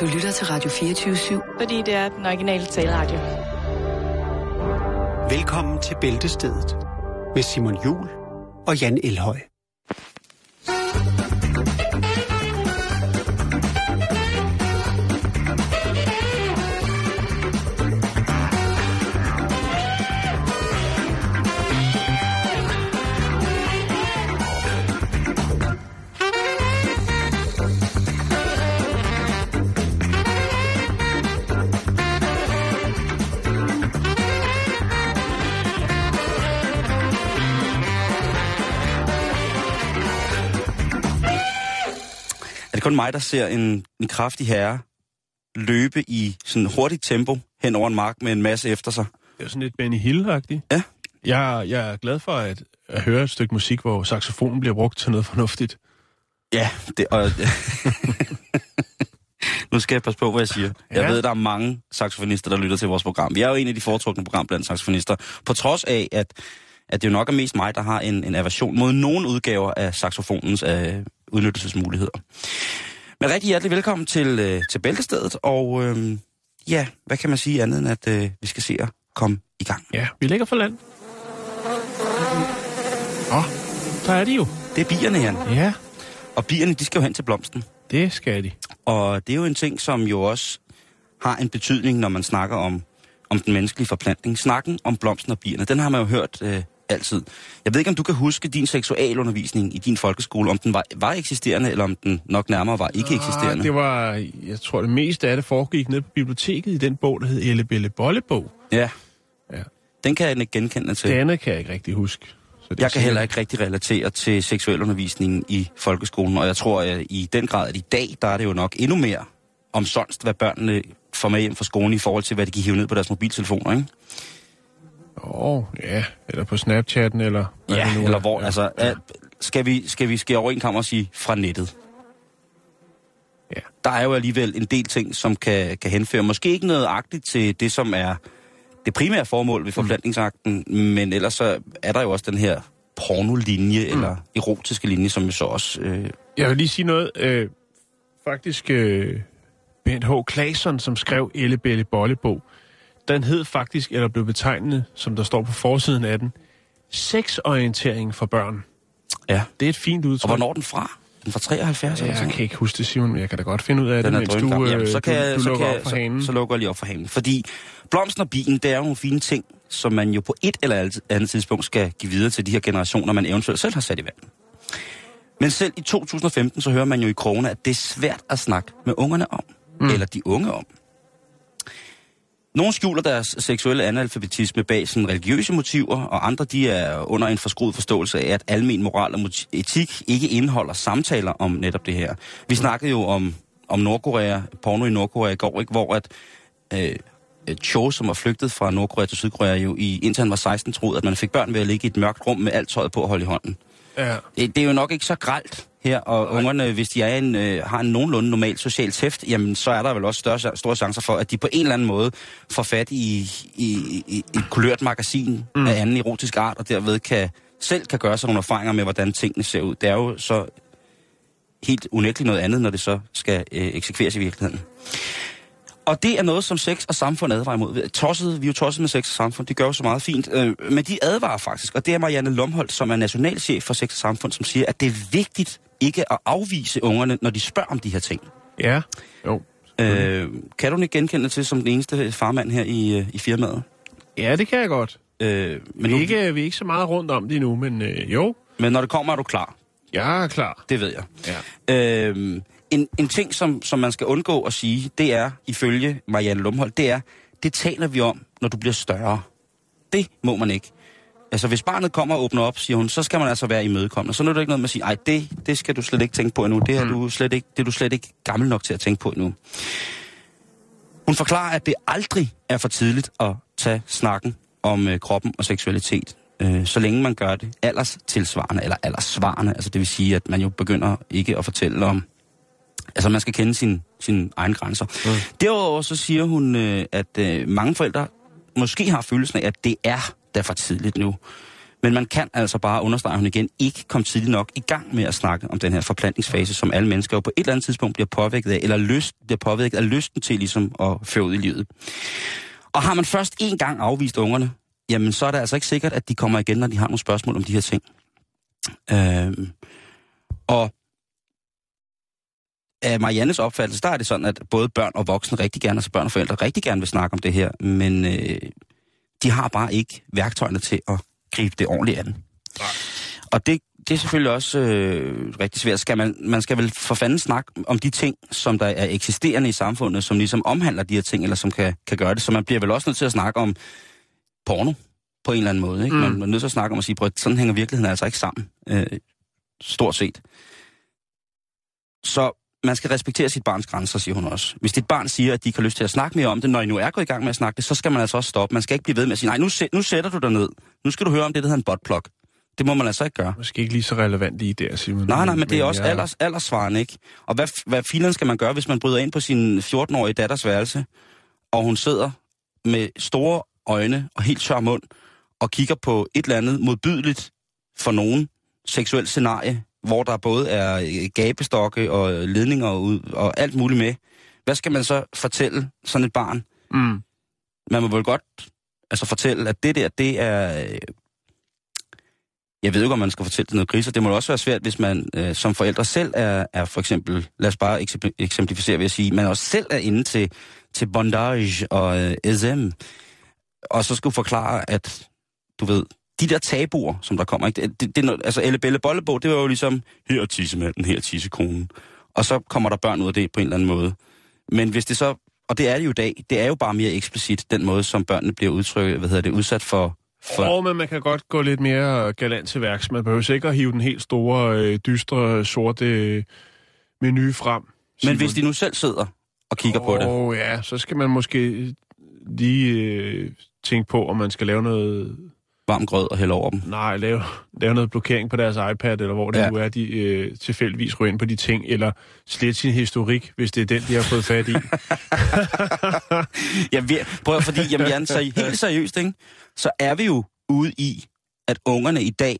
Du lytter til Radio 24-7. Fordi det er den originale taleradio. Velkommen til Bæltestedet med Simon Jul og Jan Elhøj. Kun mig, der ser en, en kraftig herre løbe i sådan hurtigt tempo hen over en mark med en masse efter sig? Det er sådan lidt Benny Hill-agtigt. Ja. Jeg, jeg er glad for at, at høre et stykke musik, hvor saxofonen bliver brugt til noget fornuftigt. Ja, det, og, nu skal jeg passe på, hvad jeg siger. Jeg Ja. ved, der er mange saxofonister, der lytter til vores program. Vi er jo en af de foretrukne program blandt saxofonister. På trods af, at, at det jo nok er mest mig, der har en, en aversion mod nogle udgaver af saxofonens øh, udnyttelsesmuligheder. Men rigtig hjertelig velkommen til, øh, til Bæltestedet, og øh, ja, hvad kan man sige andet end, at øh, vi skal se at komme i gang. Ja, vi ligger for land. Åh, der er de jo. Det er bierne, Jan. Ja, Og bierne, de skal jo hen til blomsten. det skal de. Og det er jo en ting, som jo også har en betydning, når man snakker om, om den menneskelige forplantning. Snakken om blomsten og bierne, den har man jo hørt øh, altid. Jeg ved ikke, om du kan huske din seksualundervisning i din folkeskole, om den var, var eksisterende, eller om den nok nærmere var ikke eksisterende. Ah, det var, jeg tror, det meste af det foregik nede på biblioteket i den bog, der hed Elle Belle Bollebog. Ja. Ja. Den kan jeg ikke genkende til. Det andet kan jeg ikke rigtig huske. Så det Jeg kan heller ikke rigtig relatere til seksualundervisningen i folkeskolen, og jeg tror, at i den grad, at i dag, der er det jo nok endnu mere omsonst, hvad børnene får med hjem fra skolen i forhold til, hvad de kan hive ned på deres mobiltelefoner, ikke? Åh, oh, ja. Eller på Snapchatten, eller... Ja, nu er. eller hvor, ja. altså, Ja. skal, vi, skal vi skære over en kammer og sige fra nettet? Ja. Der er jo alligevel en del ting, som kan, kan henføre. Måske ikke noget agtigt til det, som er det primære formål ved forplantningsakten, mm. men ellers så er der jo også den her pornolinje, mm. eller erotiske linje, som jo så også... Øh, Jeg vil lige sige noget. Øh, faktisk, øh, Bent H. Claesson, som skrev Elle Belle Bollebog, den hed faktisk, eller blev betegnet, som der står på forsiden af den, sexorientering for børn. ja. Det er et fint Og udtryk. hvornår er den fra? Den fra 73 eller Jeg sådan kan ikke huske det, Simon, men jeg kan da godt finde ud af Den det, mens du. Jamen, øh, så kan, du, jeg- du så, lukker kan, op for så, så lukker jeg lige op for hanen. Fordi blomsten og bilen, det er jo nogle fine ting, som man jo på et eller andet tidspunkt skal give videre til de her generationer, man eventuelt selv har sat i verden. Men selv i 2015, så hører man jo i krogene, at det er svært at snakke med ungerne om. Mm. Eller de unge om. Nogle skjuler deres seksuelle analfabetisme bag sådan religiøse motiver, og andre de er under en forskruet forståelse af, at almen moral og etik ikke indeholder samtaler om netop det her. Vi snakkede jo om, om Nordkorea, porno i Nordkorea i går, ikke? hvor at øh, Cho, som var flygtet fra Nordkorea til Sydkorea, jo i, indtil han var 16, troede, at man fik børn ved at ligge i et mørkt rum med alt tøjet på at holde i hånden. Ja. Det, det er jo nok ikke så gralt her, og ungerne, hvis de er en, øh, har en nogenlunde normal social tæft, jamen så er der vel også større, store chancer for, at de på en eller anden måde får fat i, i, i et kulørt magasin mm. af anden erotisk art, og derved kan, selv kan gøre sig nogle erfaringer med, hvordan tingene ser ud. Det er jo så helt unægteligt noget andet, når det så skal øh, eksekveres i virkeligheden. Og det er noget, som sex og samfund advarer imod. Tosset, vi er jo tosset med sex og samfund, de gør jo så meget fint. Øh, men de advarer faktisk, og det er Marianne Lomholdt, som er nationalchef for sex og samfund, som siger, at det er vigtigt ikke at afvise ungerne, når de spørger om de her ting. Ja. Jo. Øh, kan du ikke genkende til som den eneste farmand her i, øh, i firmaet? Ja, det kan jeg godt. Øh, men, Vi nu, er ikke, vi er ikke så meget rundt om det endnu, men øh, jo, men når det kommer, er du klar. jeg er klar. Det ved jeg. Ja. Øh, en, en ting, som, som man skal undgå at sige, det er, ifølge Marianne Lumholdt, det er, det taler vi om, når du bliver større. Det må man ikke. Altså, hvis barnet kommer og åbner op, siger hun, så skal man altså være imødekommende. Så er det ikke noget med at sige, ej, det, det skal du slet ikke tænke på endnu. Det er, Mm. du slet ikke, det er du slet ikke gammel nok til at tænke på endnu. Hun forklarer, at det aldrig er for tidligt at tage snakken om øh, kroppen og seksualitet. Øh, så længe man gør det alders tilsvarende, eller alderssvarende. Altså det vil sige, at man jo begynder ikke at fortælle om... Altså man skal kende sine sin egne grænser. Mm. Derudover så siger hun, øh, at øh, mange forældre måske har følelsen af, at det er der for tidligt nu. Men man kan altså bare understrege hun igen, ikke komme tidligt nok i gang med at snakke om den her forplantningsfase, som alle mennesker jo på et eller andet tidspunkt bliver påvirket af, eller lyst, bliver påvirket af lysten til ligesom at føre ud i livet. Og har man først en gang afvist ungerne, jamen så er det altså ikke sikkert, at de kommer igen, når de har nogle spørgsmål om de her ting. Øhm, og af Mariannes opfattelse, der er det sådan, at både børn og voksne rigtig gerne, altså børn og forældre rigtig gerne vil snakke om det her, men øh, de har bare ikke værktøjerne til at gribe det ordentligt an. Og det, det er selvfølgelig også øh, rigtig svært. Skal man, man skal vel for fanden snakke om de ting, som der er eksisterende i samfundet, som ligesom omhandler de her ting, eller som kan, kan gøre det. Så man bliver vel også nødt til at snakke om porno på en eller anden måde. Ikke? Mm. Man, man er nødt til at snakke om at sige, at sådan hænger virkeligheden altså ikke sammen. Øh, stort set. Så man skal respektere sit barns grænser, siger hun også. Hvis dit barn siger, at de ikke har lyst til at snakke mere om det, når I nu er gået i gang med at snakke det, så skal man altså også stoppe. Man skal ikke blive ved med at sige, nej, nu, nu sætter du dig ned. Nu skal du høre om det, der hedder en botplug. Det må man altså ikke gøre. Måske ikke lige så relevant lige der, Simon. Nej, nej, men det er også ja. alders, aldersvarende, ikke? Og hvad, hvad filen skal man gøre, hvis man bryder ind på sin 14-årige datters værelse, og hun sidder med store øjne og helt tør mund, og kigger på et eller andet modbydeligt for nogen seksuelt scenarie, hvor der både er øh, gabestokke og ledninger ud, og alt muligt med. Hvad skal man så fortælle sådan et barn? Mm. Man må vel godt altså fortælle, at det der, det er... Øh, jeg ved ikke, om man skal fortælle det noget kriser. Det må også være svært, hvis man øh, som forældre selv er, er for eksempel, lad os bare eksemplificere ved at sige, man også selv er inde til, til bondage og øh, SM, og så skulle forklare, at du ved, de der tabuer, som der kommer, ikke? Det, det, det, altså Elle Belle Bollebo, det var jo ligesom, her er tissemanden, her er tissekonen. Og så kommer der børn ud af det på en eller anden måde. Men hvis det så, og det er det jo i dag, det er jo bare mere eksplicit, den måde, som børnene bliver udtrykt, hvad hedder det, udsat for... for... Oh, men man kan godt gå lidt mere galant til værks. Man behøver sikkert hive den helt store, øh, dystre, sorte øh, menu frem. Men hvis de nu selv sidder og kigger oh, på det... Åh ja, så skal man måske lige øh, tænke på, om man skal lave noget varm grød og hælde over dem. Nej, lave, lave noget blokering på deres iPad, eller hvor det ja. nu er, de øh, tilfældigvis ryger ind på de ting, eller slet sin historik, hvis det er den, de har fået fat i. ja, vi, prøv, fordi jamen, Jan, så helt seriøst, ikke? så er vi jo ude i, at ungerne i dag,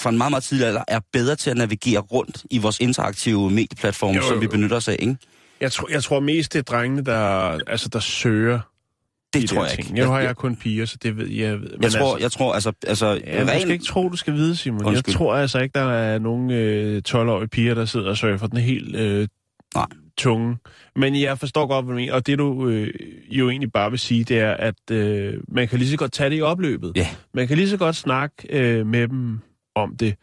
fra en meget, meget tidlig alder, er bedre til at navigere rundt i vores interaktive medieplatforme, som vi benytter os af, ikke? Jeg tror, jeg tror mest, det er drengene, der, altså, der søger det tror jeg ikke. Nu har jeg kun piger, så det ved jeg. Men jeg, tror, altså, jeg tror, altså... altså ja, ren... skal ikke tro, du skal vide, Simon. Undskyld. Jeg tror altså ikke, der er nogen øh, 12-årige piger, der sidder og søger for den helt øh, Nej. tunge. Men jeg forstår godt, hvad du mener. Og det, du øh, jo egentlig bare vil sige, det er, at øh, man kan lige så godt tage det i opløbet. Ja. Man kan lige så godt snakke øh, med dem om det,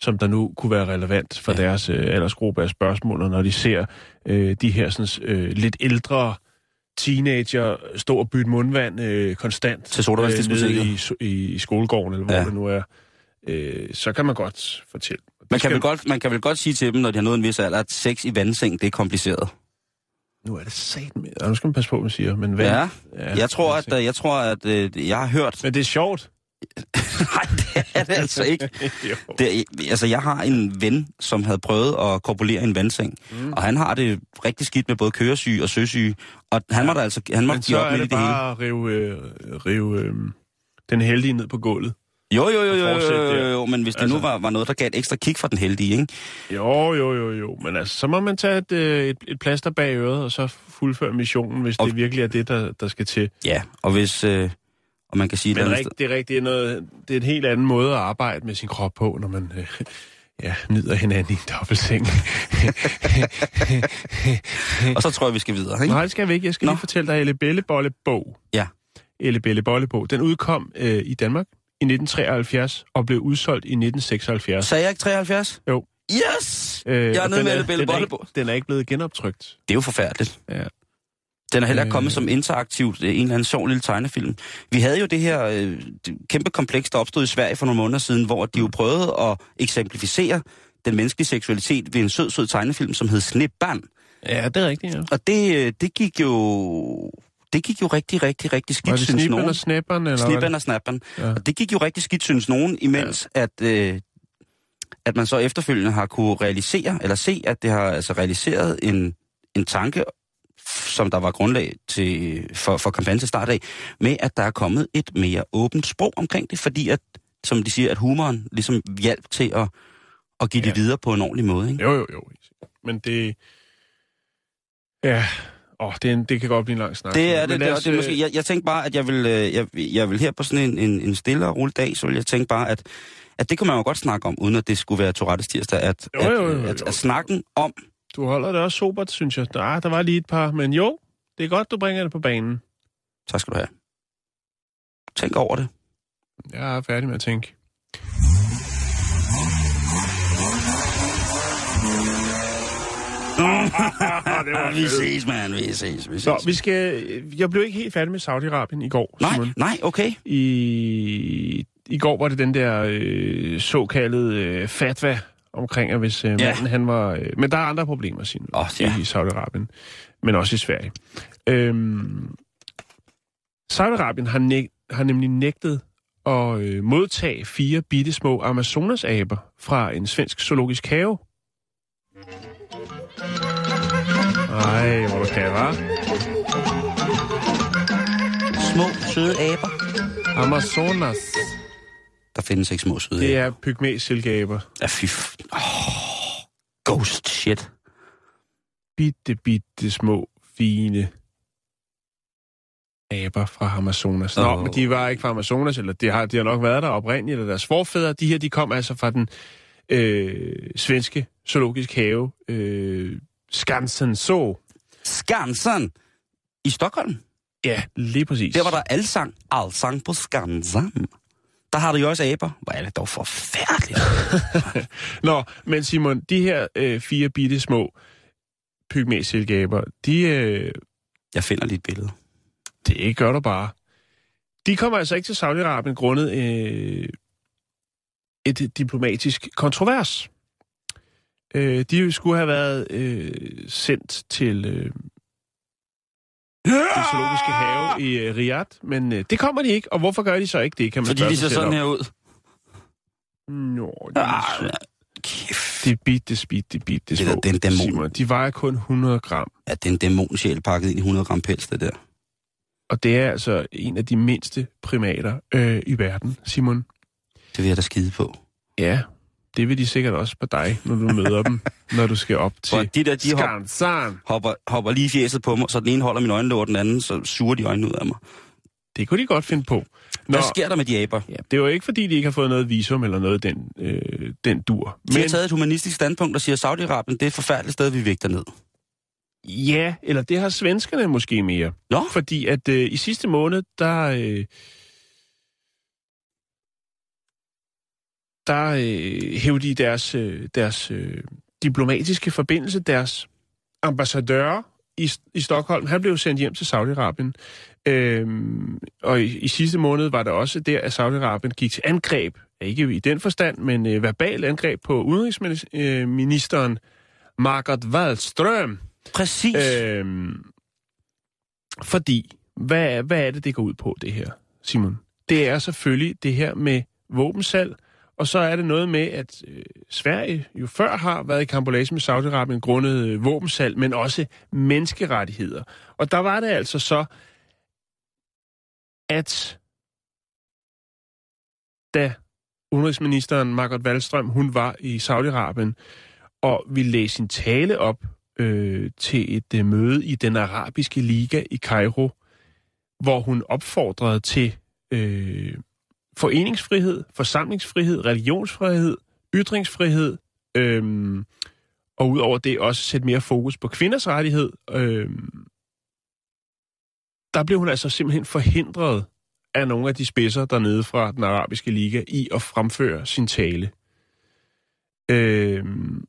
som der nu kunne være relevant for ja. deres øh, aldersgruppe af spørgsmål, når de ser øh, de her sådan, øh, lidt ældre teenager stå og bytte mundvand øh, konstant til øh, nede i, i, i skolegården, eller hvor ja. det nu er, øh, så kan man godt fortælle. Man kan, vel godt, man kan vel godt sige til dem, når de har nået en vis alder, at sex i vandseng, det er kompliceret. Nu er det sat med. Ja, nu skal man passe på, hvad man siger. Men vand, ja, ja, jeg tror, at, jeg tror, at øh, jeg har hørt... Men det er sjovt. Nej, det er det altså ikke. det, altså, jeg har en ven, som havde prøvet at korpulere en vandseng, mm. og han har det rigtig skidt med både køresyge og søsyge, og han ja. måtte altså han måtte give op med det, det hele. Men så er det bare at rive, øh, rive øh, den heldige ned på gulvet. Jo, jo, jo, jo, jo, jo, jo, men hvis det altså, nu var, var noget, der gav et ekstra kig for den heldige, ikke? Jo, jo, jo, jo, men altså, så må man tage et, øh, et, et plaster bag øret, og så fuldføre missionen, hvis og, det virkelig er det, der, der skal til. Ja, og hvis, øh, og man kan sige... Men rigt, det er rigtigt, det noget, det er en helt anden måde at arbejde med sin krop på, når man øh, ja, nyder hinanden i en dobbeltseng. og så tror jeg, vi skal videre, ikke? Nej, det skal vi ikke. Jeg skal Nå. lige fortælle dig Elle Belle Bolle Bog. Ja. Elle Belle Bolle Bog. Den udkom øh, i Danmark i 1973 og blev udsolgt i 1976. Sagde jeg ikke 73? Jo. Yes! Øh, jeg er nede med Elle Belle Bolle Bog. Den er ikke blevet genoptrykt. Det er jo forfærdeligt. Ja. Den er heller ikke kommet øh. som interaktivt øh, en eller anden sjov lille tegnefilm. Vi havde jo det her øh, kæmpe kompleks, der opstod i Sverige for nogle måneder siden, hvor de jo prøvede at eksemplificere den menneskelige seksualitet ved en sød, sød tegnefilm, som hed Snibban. Ja, det er rigtigt, ja. Og det, øh, det gik jo... Det gik jo rigtig, rigtig, rigtig skidt, synes nogen. og snapperen, eller Snippen og snapperen. Ja. Og det gik jo rigtig skidt, synes nogen, imens ja. at, øh, at man så efterfølgende har kunne realisere, eller se, at det har altså realiseret en, en tanke som der var grundlag til, for, for kampagnen til start af, med at der er kommet et mere åbent sprog omkring det, fordi at som de siger, at humoren ligesom hjælp til at, at give ja. det videre på en ordentlig måde. Ikke? Jo, jo, jo. Men det... Ja, åh, det, er en, det kan godt blive en lang snak. Det er det, det, os, det er måske, øh, jeg, jeg tænkte bare, at jeg vil, øh, jeg, jeg vil her på sådan en, en, en stille og rolig dag, så vil jeg tænke bare, at, at det kunne man jo godt snakke om, uden at det skulle være Tourettes tirsdag, at, Jo, jo, jo, at, jo, at, jo. at snakken om, Du holder det også sobert, synes jeg. Ah, der var lige et par, men jo, det er godt, du bringer det på banen. tak skal du have, tænk over det. Jeg er færdig med at tænke. det var Vi ses, mand, vi ses, vi ses. Så, vi skal... Jeg blev ikke helt færdig med Saudi-Arabien i går, Nej, Simon. nej, okay. I, I går var det den der øh, såkaldede øh, fatwa omkring, at hvis øh, Ja. manden han var... Øh, men der er andre problemer, Simon, Åh, ja. i Saudi-Arabien, men også i Sverige. Øhm, Saudi-Arabien har, næ- har nemlig nægtet at øh, modtage fire bitte små Amazonas-aber fra en svensk zoologisk have. Ej, hvor du kan, hva'? Små, søde aber. Amazonas. Der findes ikke små, søde Det er pygmæ-silkeaber. Ja, fy. Oh, ghost shit. bitte, bitte små, fine aber fra Amazonas. Nå, Åh. men de var ikke fra Amazonas, eller de har, de har nok været der oprindeligt, eller deres forfædre. De her, de kom altså fra den øh, svenske zoologisk have, øh, Skansen Zoo. Skansen i Stockholm. Ja, lige præcis. Der var der alsang. Alsang på Skansen. Der har du jo også aber. Hvor er det dog forfærdeligt. Nå, men Simon, de her øh, fire bitte små pygmæ-silkeaber, de, øh, Jeg finder lige et billede. Det gør du bare. De kommer altså ikke til Saudi-Arabien grundet øh, et diplomatisk kontrovers. Øh, de skulle have været øh, sendt til øh, den zoologiske have i øh, Riyadh, men øh, det kommer de ikke. Og hvorfor gør de så ikke det, kan man Fordi de ser sådan om. her ud. Nå, de, Ah, er kæft. de bitte, bitte, bitte Det små. der, det er en dæmon. Simon, de vejer kun 100 gram. Ja, det er en dæmonsjæl pakket ind i 100 gram pels, det der. Og det er altså en af de mindste primater øh, i verden, Simon. Det vil jeg da skide på. Ja, det vil de sikkert også på dig, når du møder dem, når du skal op til For de der, de hop, hopper, hopper lige fjeset på mig, så den ene holder min øjne og den anden, så suger de øjnene ud af mig. Det kunne de godt finde på. Nå, Hvad sker der med de aber? ja, det er jo ikke, fordi de ikke har fået noget visum eller noget den, øh, den dur. De har taget et humanistisk standpunkt og siger, at Saudi-Arabien det er et forfærdeligt sted, vi vægter ned. Ja, eller det har svenskerne måske mere. Nå, Fordi at øh, i sidste måned, der... Øh, der øh, hævde de deres, øh, deres øh, diplomatiske forbindelse, deres ambassadør i, i Stockholm, han blev sendt hjem til Saudi-Arabien. Øhm, og i, i sidste måned var det også der, at Saudi-Arabien gik til angreb, ikke i den forstand, men øh, verbal angreb på udenrigsministeren Margot Wallström. præcis. Øh. Øhm, fordi, hvad, hvad er det, det går ud på, det her, Simon? Det er selvfølgelig det her med våbensalg, og så er det noget med, at øh, Sverige jo før har været i kampolage med Saudi-Arabien grundet øh, våbensalg, men også menneskerettigheder. Og der var det altså så, at da udenrigsministeren Margot Wallstrøm, hun var i Saudi-Arabien, og ville læse sin tale op øh, til et øh, møde i den arabiske liga i Kairo, hvor hun opfordrede til øh, foreningsfrihed, forsamlingsfrihed, religionsfrihed, ytringsfrihed, øhm, og udover det også sætte mere fokus på kvinders rettighed. Øhm, der blev hun altså simpelthen forhindret af nogle af de spidser dernede fra den arabiske liga i at fremføre sin tale. Øhm,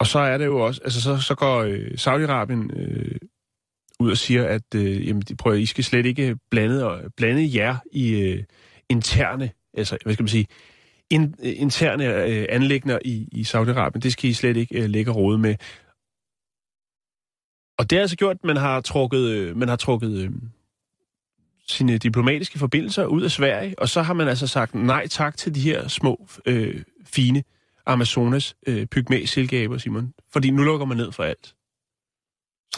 og så er det jo også, altså så, så går øh, Saudi-Arabien øh, ud og siger, at øh, jamen, de prøver, I skal slet ikke blande, øh, blande jer i øh, interne, altså hvad skal man sige, in, øh, interne øh, anlægner i, i Saudi-Arabien. Det skal I slet ikke øh, lægge råd med. Og det har altså gjort, at man har trukket, øh, man har trukket øh, sine diplomatiske forbindelser ud af Sverige, og så har man altså sagt nej tak til de her små, øh, fine Amazonas øh, pygmæ Simon. Fordi nu lukker man ned for alt.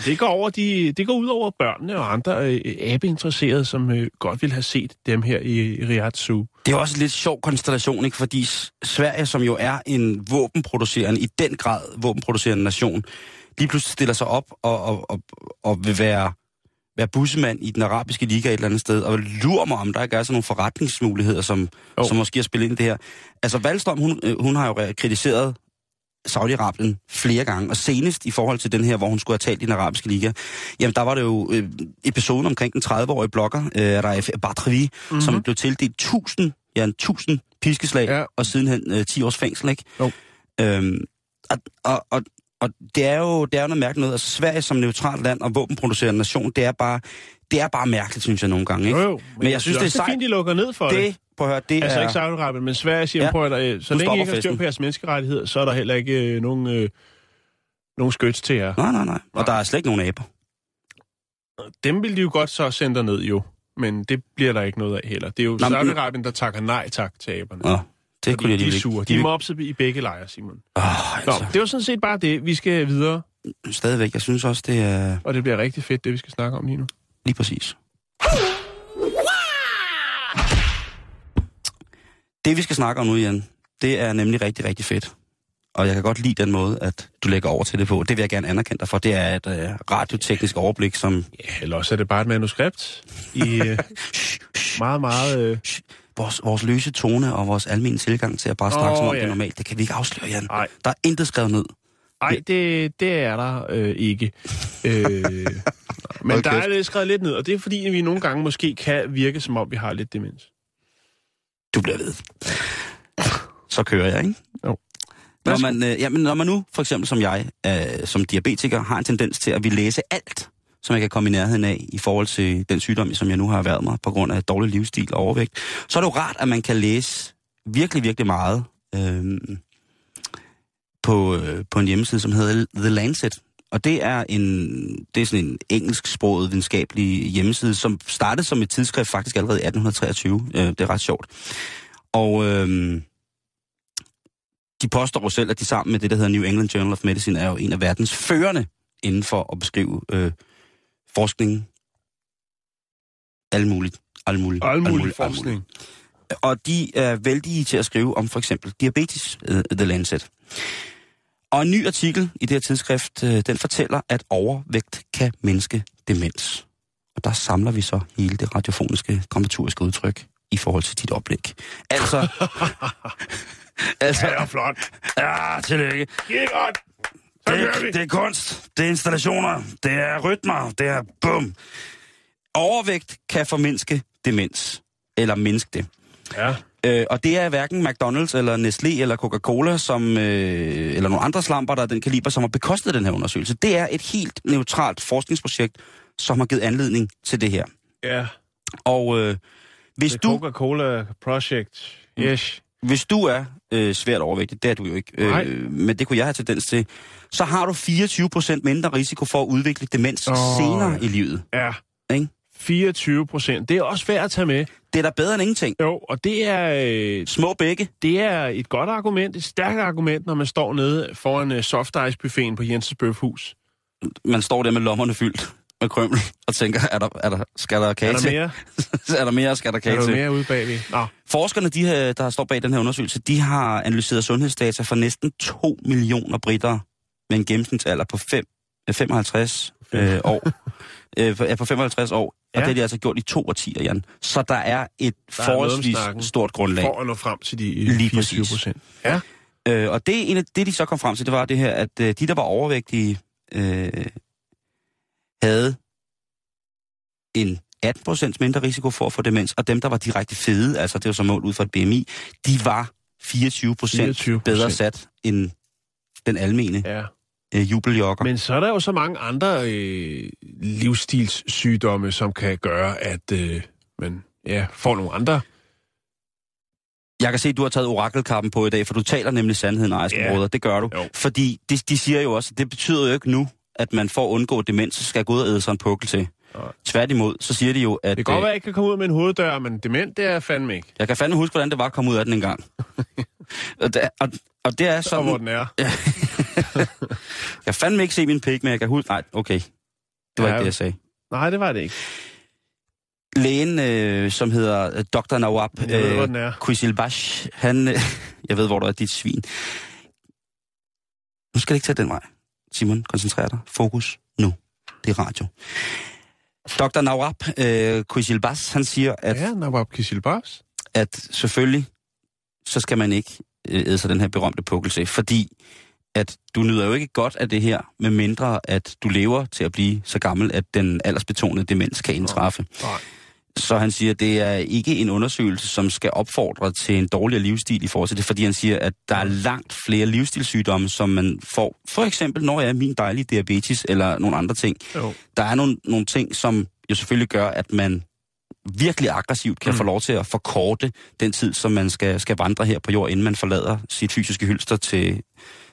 Det går, over de, det går ud over børnene og andre øh, abeinteresserede, som øh, godt vil have set dem her i, i Riyadh Zoo. Det er også en lidt sjov konstellation, ikke? fordi Sverige, som jo er en våbenproducerende, i den grad våbenproducerende nation, lige pludselig stiller sig op og, og, og, og vil være, være bussemand i den arabiske liga et eller andet sted, og lurer mig, om der ikke er sådan nogle forretningsmuligheder, som, Jo. som måske har spillet ind i det her. Altså, Valstrøm, hun, øh, hun har jo re- kritiseret Saudi-Arabien flere gange, og senest i forhold til den her, hvor hun skulle have talt i den arabiske liga, jamen der var det jo øh, episoden omkring den 30-årige blogger, øh, Raif Badrevi, mm-hmm. som blev tildelt 1000, ja, en 1000 piskeslag, Ja. og sidenhen øh, 10 års fængsel, ikke? Jo. Øhm, og, og, og, og det er jo det er jo noget mærkeligt noget. Altså Sverige som neutralt land og våbenproducerende nation, det er bare, det er bare mærkeligt, synes jeg nogle gange, ikke? Jo, jo. Men jeg synes, det er sejt. fint, de lukker ned for det. Det, prøv at høre, det Altså er... ikke Saudi-Arabien, men Sverige siger, Ja. prøv at, øh, så Nu længe I ikke har styr på jeres menneskerettigheder, så er der heller ikke øh, nogen, øh, nogen skyts til jer. Nej, nej, nej. Og der er slet ikke nogen aber. Dem vil de jo godt så sende ned jo, men det bliver der ikke noget af heller. Det er jo Nå, Saudi-Arabien, der takker nej tak til aberne. Nå, det kunne jeg de er sure. De er mopset i begge lejre, Simon. Nå, altså, det var sådan set bare det. Vi skal videre, stadigvæk. Jeg synes også, det er og det bliver rigtig fedt, det vi skal snakke om lige nu. lige præcis. Det, vi skal snakke om nu, Jan, det er nemlig rigtig, rigtig fedt. Og jeg kan godt lide den måde, at du lægger over til det på. Det vil jeg gerne anerkende dig for. Det er et øh, radioteknisk overblik, som Ja, eller også er det bare et manuskript i øh, meget, meget... Øh, vores, vores løse tone og vores almindelige tilgang til at bare snakke, Åh, som om det ja. er normalt. Det kan vi ikke afsløre, Jan. Nej. Der er intet skrevet ned. Ej, det, det er der øh, ikke. Øh, men Hold der er skrevet lidt ned, og det er fordi, vi nogle gange måske kan virke, som om vi har lidt demens. Du bliver ved. Så kører jeg, ikke? Jo. Når man, øh, jamen, når man nu, for eksempel som jeg, øh, som diabetiker, har en tendens til at vi læse alt, som jeg kan komme i nærheden af, i forhold til den sygdom, som jeg nu har været mig, på grund af dårlig livsstil og overvægt, så er det jo rart, at man kan læse virkelig, virkelig meget øh, på, øh, på en hjemmeside, som hedder The Lancet. Og det er en, det er sådan en engelsksproget videnskabelig hjemmeside, som startede som et tidsskrift faktisk allerede i 1823. Øh, det er ret sjovt. Og øh, de påstår jo selv, at de sammen med det, der hedder New England Journal of Medicine, er jo en af verdens førende inden for at beskrive øh, forskning. Alt muligt. Alt muligt. Alt mulig alt forskning. og de er vældige til at skrive om for eksempel diabetes, uh, The Lancet. Og en ny artikel i det her tidsskrift, uh, den fortæller, at overvægt kan mindske demens. Og der samler vi så hele det radiofoniske, dramaturgiske udtryk i forhold til dit oplæg. Altså... altså Ja, flot. ja, tillykke. Det er godt. Det, det er kunst, det er installationer, det er rytmer, det er bum. Overvægt kan formindske demens, eller mindske det. Ja. Øh, og det er hverken McDonald's eller Nestlé eller Coca-Cola, som, øh, eller nogle andre slamper, der er den kaliber, som har bekostet den her undersøgelse. Det er et helt neutralt forskningsprojekt, som har givet anledning til det her. Ja. Og øh, hvis, The du, Coca-Cola Project. Yes. hvis du er øh, svært overvægtig, det er du jo ikke, Nej. øh, men det kunne jeg have tendens til, så har du 24% mindre risiko for at udvikle demens oh. senere i livet. Ja. Ikke? 24 procent. Det er også værd at tage med. Det er da bedre end ingenting. Jo, og det er, øh, Små begge. det er et godt argument, et stærkt argument, når man står nede foran uh, soft ice buffeten på Jensens Bøfhus. Man står der med lommerne fyldt med krømmel og tænker, er der, er der, skal der kage Er der til? mere? er der mere, skal der Er kage der til? mere ude bagved? Nå, Forskerne, de her, der står bag den her undersøgelse, de har analyseret sundhedsdata for næsten 2 millioner britter med en gennemsnitsalder på 5, 55 øh, år. Øh, på- ja, på 55 år. Og Ja. det har de altså gjort i to årtier, Jan. Så der er et Der er forholdsvis snakken. stort grundlag. for at nå frem til de Lige Lige 24 præcis. procent. Ja. Øh, og det, er en af, det, de så kom frem til, det var det her, at øh, de, der var overvægtige, øh, havde en 18% mindre risiko for at få demens, og dem, der var direkte fede, altså det var så målt ud fra et BMI, de var 24 24%. bedre sat end den almene ja. Øh, jubeljokker. Men så er der jo så mange andre øh, livsstilssygdomme, som kan gøre, at øh, man ja, får nogle andre. Jeg kan se, at du har taget orakelkappen på i dag, for du taler nemlig sandheden, Ja. yeah. Det gør du. Jo. Fordi de, de siger jo også, at det betyder jo ikke nu, at man for at undgå demens, så skal gå ud og æde sig en pukkel til. Nej. Tværtimod, så siger de jo, at... Det kan godt øh, være, at jeg ikke kan komme ud med en hoveddør, men dement, det er fandme ikke. Jeg kan fandme huske, hvordan det var at komme ud af den en gang. og, det, og, og det er Så sådan... hvor den er. Jeg fandme ikke se min pik, men jeg kan huske... Nej, okay. Det var Ja. ikke det, jeg sagde. Nej, det var det ikke. Lægen, øh, som hedder øh, Dr. Nawab er. Quizilbash, han... Øh, jeg ved, hvor du er dit svin. Nu skal det ikke tage den vej. Simon, koncentrer dig. Fokus nu. Det er radio. Dr. Nawab øh, Quizilbash, han siger, at, Ja, Nawab Kisilbars. at selvfølgelig, så skal man ikke øh, æde sig den her berømte pukkelse, fordi at du nyder jo ikke godt af det her, med mindre at du lever til at blive så gammel, at den aldersbetonede demens kan indtræffe. Nej. Så han siger, at det er ikke en undersøgelse, som skal opfordre til en dårligere livsstil i forhold til det, fordi han siger, at der er langt flere livsstilssygdomme, som man får. For eksempel, når jeg er min dejlige diabetes eller nogle andre ting. Jo. Der er nogle, nogle ting, som jo selvfølgelig gør, at man virkelig aggressivt kan mm. få lov til at forkorte den tid, som man skal, skal vandre her på jord, inden man forlader sit fysiske hylster til,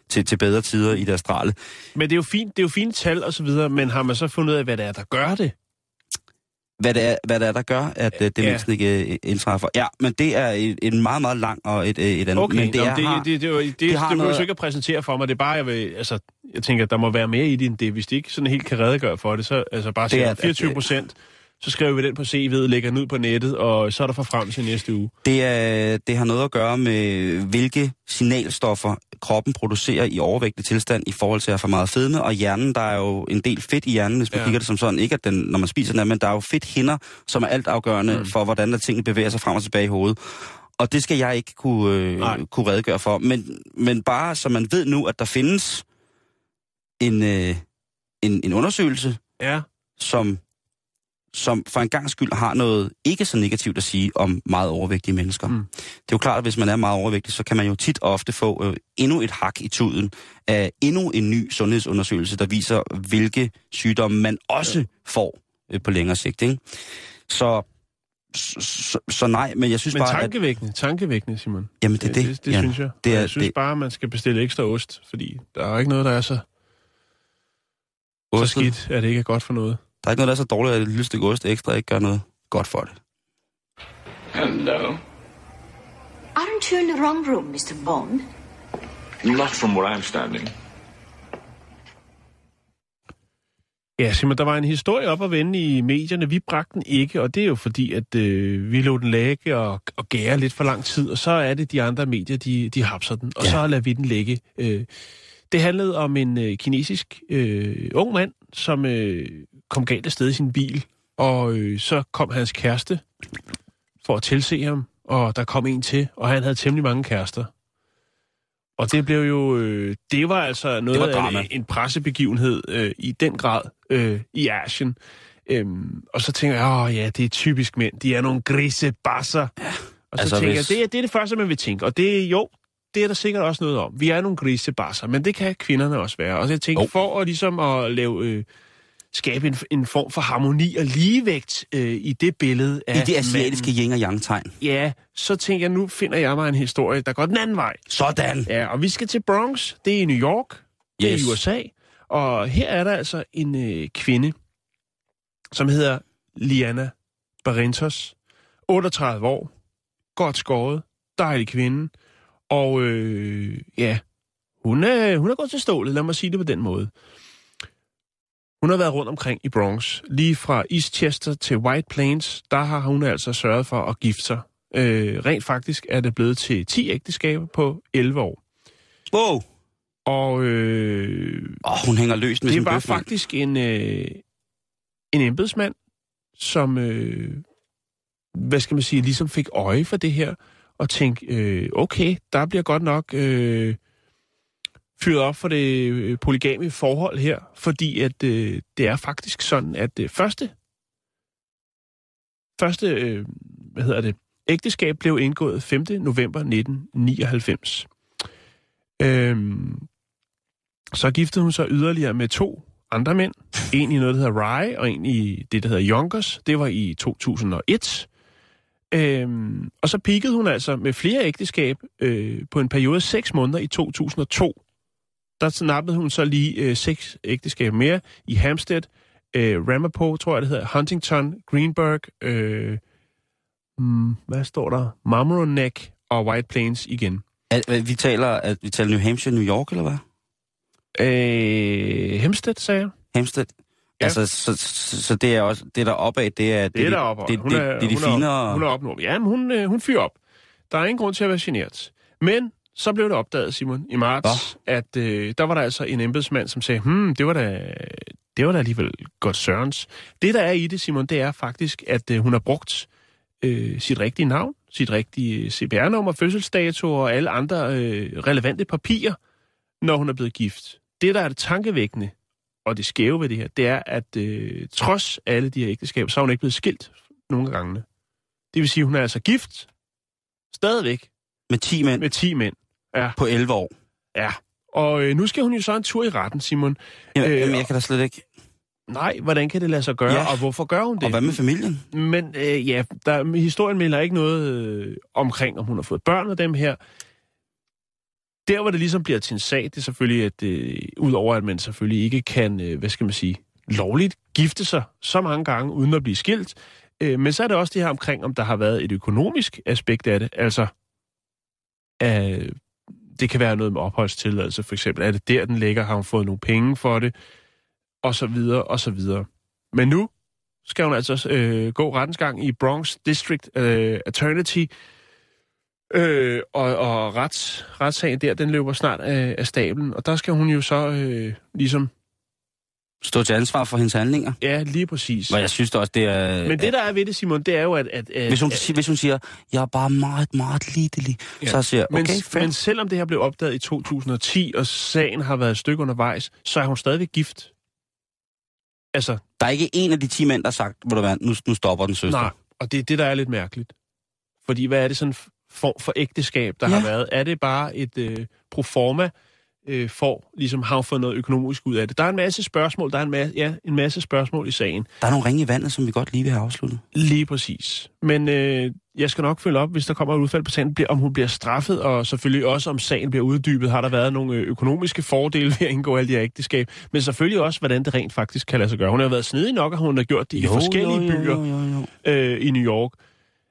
til, til bedre tider i det astrale. Men det er jo fint, det er jo fine tal og så videre, men har man så fundet ud af, hvad det er, der gør det? Hvad det er, hvad det er der gør, at uh, demensen ikke uh, indtræffer. Ja, men det er en meget, meget lang og et, øh, et andet. Okay, men det, Nå, er, det, har, det, det, det, det, det, det det har du noget- så ikke at præsentere for mig. Det er bare, jeg vil, altså, jeg tænker, at der må være mere i det end det. Hvis de ikke sådan helt kan redegøre for det, så altså bare Det er- siger 24 procent, så skriver vi den på CV'et, lægger den ud på nettet, og så er der for frem til næste uge. Det, er, det har noget at gøre med, hvilke signalstoffer kroppen producerer i overvægtig tilstand i forhold til at have for meget fedme. Og hjernen, der er jo en del fedt i hjernen, hvis man Ja. kigger det som sådan. Ikke at den, når man spiser den, men der er jo fedthinder, som er altafgørende mm. for, hvordan der tingene bevæger sig frem og tilbage i hovedet. Og det skal jeg ikke kunne, Nej. øh, kunne redegøre for. Men, men bare så man ved nu, at der findes en, øh, en, en undersøgelse, Ja, som, som for en gang skyld har noget ikke så negativt at sige om meget overvægtige mennesker. Mm. Det er jo klart, at hvis man er meget overvægtig, så kan man jo tit og ofte få øh, endnu et hak i tuden af endnu en ny sundhedsundersøgelse, der viser, hvilke sygdomme man også får øh, på længere sigt. Ikke? Så, så, så, så nej, men jeg synes men bare, at... tankevækkende, tankevækkende, Simon. Jamen det er det, det, det Jan. synes jeg. Det er, jeg synes det, bare, man skal bestille ekstra ost, fordi der er ikke noget, der er så, så ostet, skidt, at det ikke er godt for noget. Der er ikke noget, der er så dårligt, at et lille stykke ost ekstra ikke gør noget godt for det. Hello. Aren't you in the wrong room, Mr. Bond? Not from where I'm standing. Ja, Simon, der var en historie op at vende i medierne. Vi bragte den ikke, og det er jo fordi, at øh, vi lå den lægge og, og gære lidt for lang tid, og så er det de andre medier, de, de hapser den, og ja. Ja. så lader vi den ligge. Øh, det handlede om en øh, kinesisk øh, ung mand, som øh, kom galt afsted i sin bil, og øh, så kom hans kæreste for at tilse ham, og der kom en til, og han havde temmelig mange kærester. Og det blev jo, øh, det var altså noget var af en, en pressebegivenhed øh, i den grad øh, i Asien. Øhm, og så tænker jeg, åh ja, det er typisk mænd, de er nogle grisebasser. Ja, og så altså, tænker hvis- jeg, det er, det er det første, man vil tænke. Og det er jo, det er der sikkert også noget om. Vi er nogle grisebasser, men det kan kvinderne også være. Og så jeg tænker, Jo. for at ligesom at lave... Øh, skabe en, en form for harmoni og ligevægt øh, i det billede af I det asiatiske manden. yin og yang tegn. Ja, så tænker jeg, nu finder jeg mig en historie, der går den anden vej. Sådan! Ja, og vi skal til Bronx. Det er i New York. Det er Yes. i USA. Og her er der altså en øh, kvinde, som hedder Liana Barrentos. 38 år. Godt skåret. Dejlig kvinde. Og øh, ja, hun er, hun er gået til stålet, lad mig sige det på den måde. Hun har været rundt omkring i Bronx. Lige fra Eastchester til White Plains, der har hun altså sørget for at gifte sig. Øh, rent faktisk er det blevet til 10 ægteskaber på 11 år. Wow! Og øh, Åh, hun hænger løst med sin det var faktisk en, øh, en embedsmand, som, øh, hvad skal man sige, ligesom fik øje for det her, og tænkte, øh, okay, der bliver godt nok øh, fyret op for det øh, polygame forhold her, fordi at øh, det er faktisk sådan, at det første, første øh, hvad hedder det, ægteskab blev indgået 5. november 1999. Øhm, så giftede hun sig yderligere med to andre mænd. En i noget, der hedder Rye, og en i det, der hedder Jonkers. Det var i 2001. Øhm, og så pikkede hun altså med flere ægteskab øh, på en periode af seks måneder i 2002. Der snappede hun så lige øh, seks ægteskaber mere i Hampstead, øh, Ramapo, tror jeg det hedder, Huntington, Greenberg, øh, mm, hvad står der? Mamaroneck og White Plains igen. At, vi taler, at vi taler New Hampshire, New York, eller hvad? Øh, Hempstead, sagde jeg. Hampstead. Ja. Altså, så, så, så det er også, det der opad, det er, Det er de- deroppe. det, det, er, det, det er de hun er, finere... Hun er opnået. Ja, men hun, øh, hun fyrer op. Der er ingen grund til at være generet. Men så blev det opdaget, Simon, i marts, at øh, der var der altså en embedsmand, som sagde, hmm, det var da, det var da alligevel godt sørens. Det, der er i det, Simon, det er faktisk, at øh, hun har brugt øh, sit rigtige navn, sit rigtige CPR-nummer, fødselsdato og alle andre øh, relevante papirer, når hun er blevet gift. Det, der er det tankevækkende, og det skæve ved det her, det er, at øh, trods alle de her ægteskaber, så er hun ikke blevet skilt nogle af gangene. Det vil sige, at hun er altså gift, stadigvæk, Med 10 mænd med 10 mænd. Ja, på 11 år. ja. Og øh, nu skal hun jo så en tur i retten, Simon. Jamen, Øh, jamen jeg kan da slet ikke... Nej, hvordan kan det lade sig gøre, ja. og hvorfor gør hun det? Og hvad med familien? Men øh, ja, der, historien melder ikke noget øh, omkring, om hun har fået børn af dem her. Der, hvor det ligesom bliver til en sag, det er selvfølgelig, at øh, udover at man selvfølgelig ikke kan, øh, hvad skal man sige, lovligt gifte sig så mange gange, uden at blive skilt. Øh, men så er det også det her omkring, om der har været et økonomisk aspekt af det. Altså, øh, det kan være noget med opholdstilladelse, for eksempel. Er det der, den ligger? Har hun fået nogle penge for det? Og så videre, og så videre. Men nu skal hun altså øh, gå rettens gang i Bronx District øh, Attorney, øh, og, og rets, retssagen der, den løber snart øh, af stablen, og der skal hun jo så øh, ligesom, Stå til ansvar for hendes handlinger? ja, lige præcis. Og jeg synes da også, det er... Men det, der er ved det, Simon, det er jo, at... at, at Hvis hun, at, siger, hvis hun siger, jeg er bare meget, meget lidelig, Ja. så siger jeg, men, okay, fair. men selvom det her blev opdaget i 2010, og sagen har været et stykke undervejs, så er hun stadigvæk gift. Altså, Der er ikke en af de 10 mænd, der har sagt, hvor du være, nu, nu stopper den søster. nej, og det er det, der er lidt mærkeligt. Fordi hvad er det sådan form for ægteskab, der Ja. har været? Er det bare et øh, proforma øh, for, ligesom har fået noget økonomisk ud af det? Der er en masse spørgsmål, der er en, ma- ja, en masse spørgsmål i sagen. Der er nogle ringe i vandet, som vi godt lige vil have afsluttet. Lige præcis. Men øh, jeg skal nok følge op, hvis der kommer et udfald på sagen, bliver- om hun bliver straffet, og selvfølgelig også om sagen bliver uddybet. Har der været nogle øh, økonomiske fordele ved at indgå alle de her ægteskab? Men selvfølgelig også, hvordan det rent faktisk kan lade sig gøre. Hun har jo været snedig nok, og hun har gjort det i forskellige jo, jo, byer Jo, jo, jo. øh, i New York.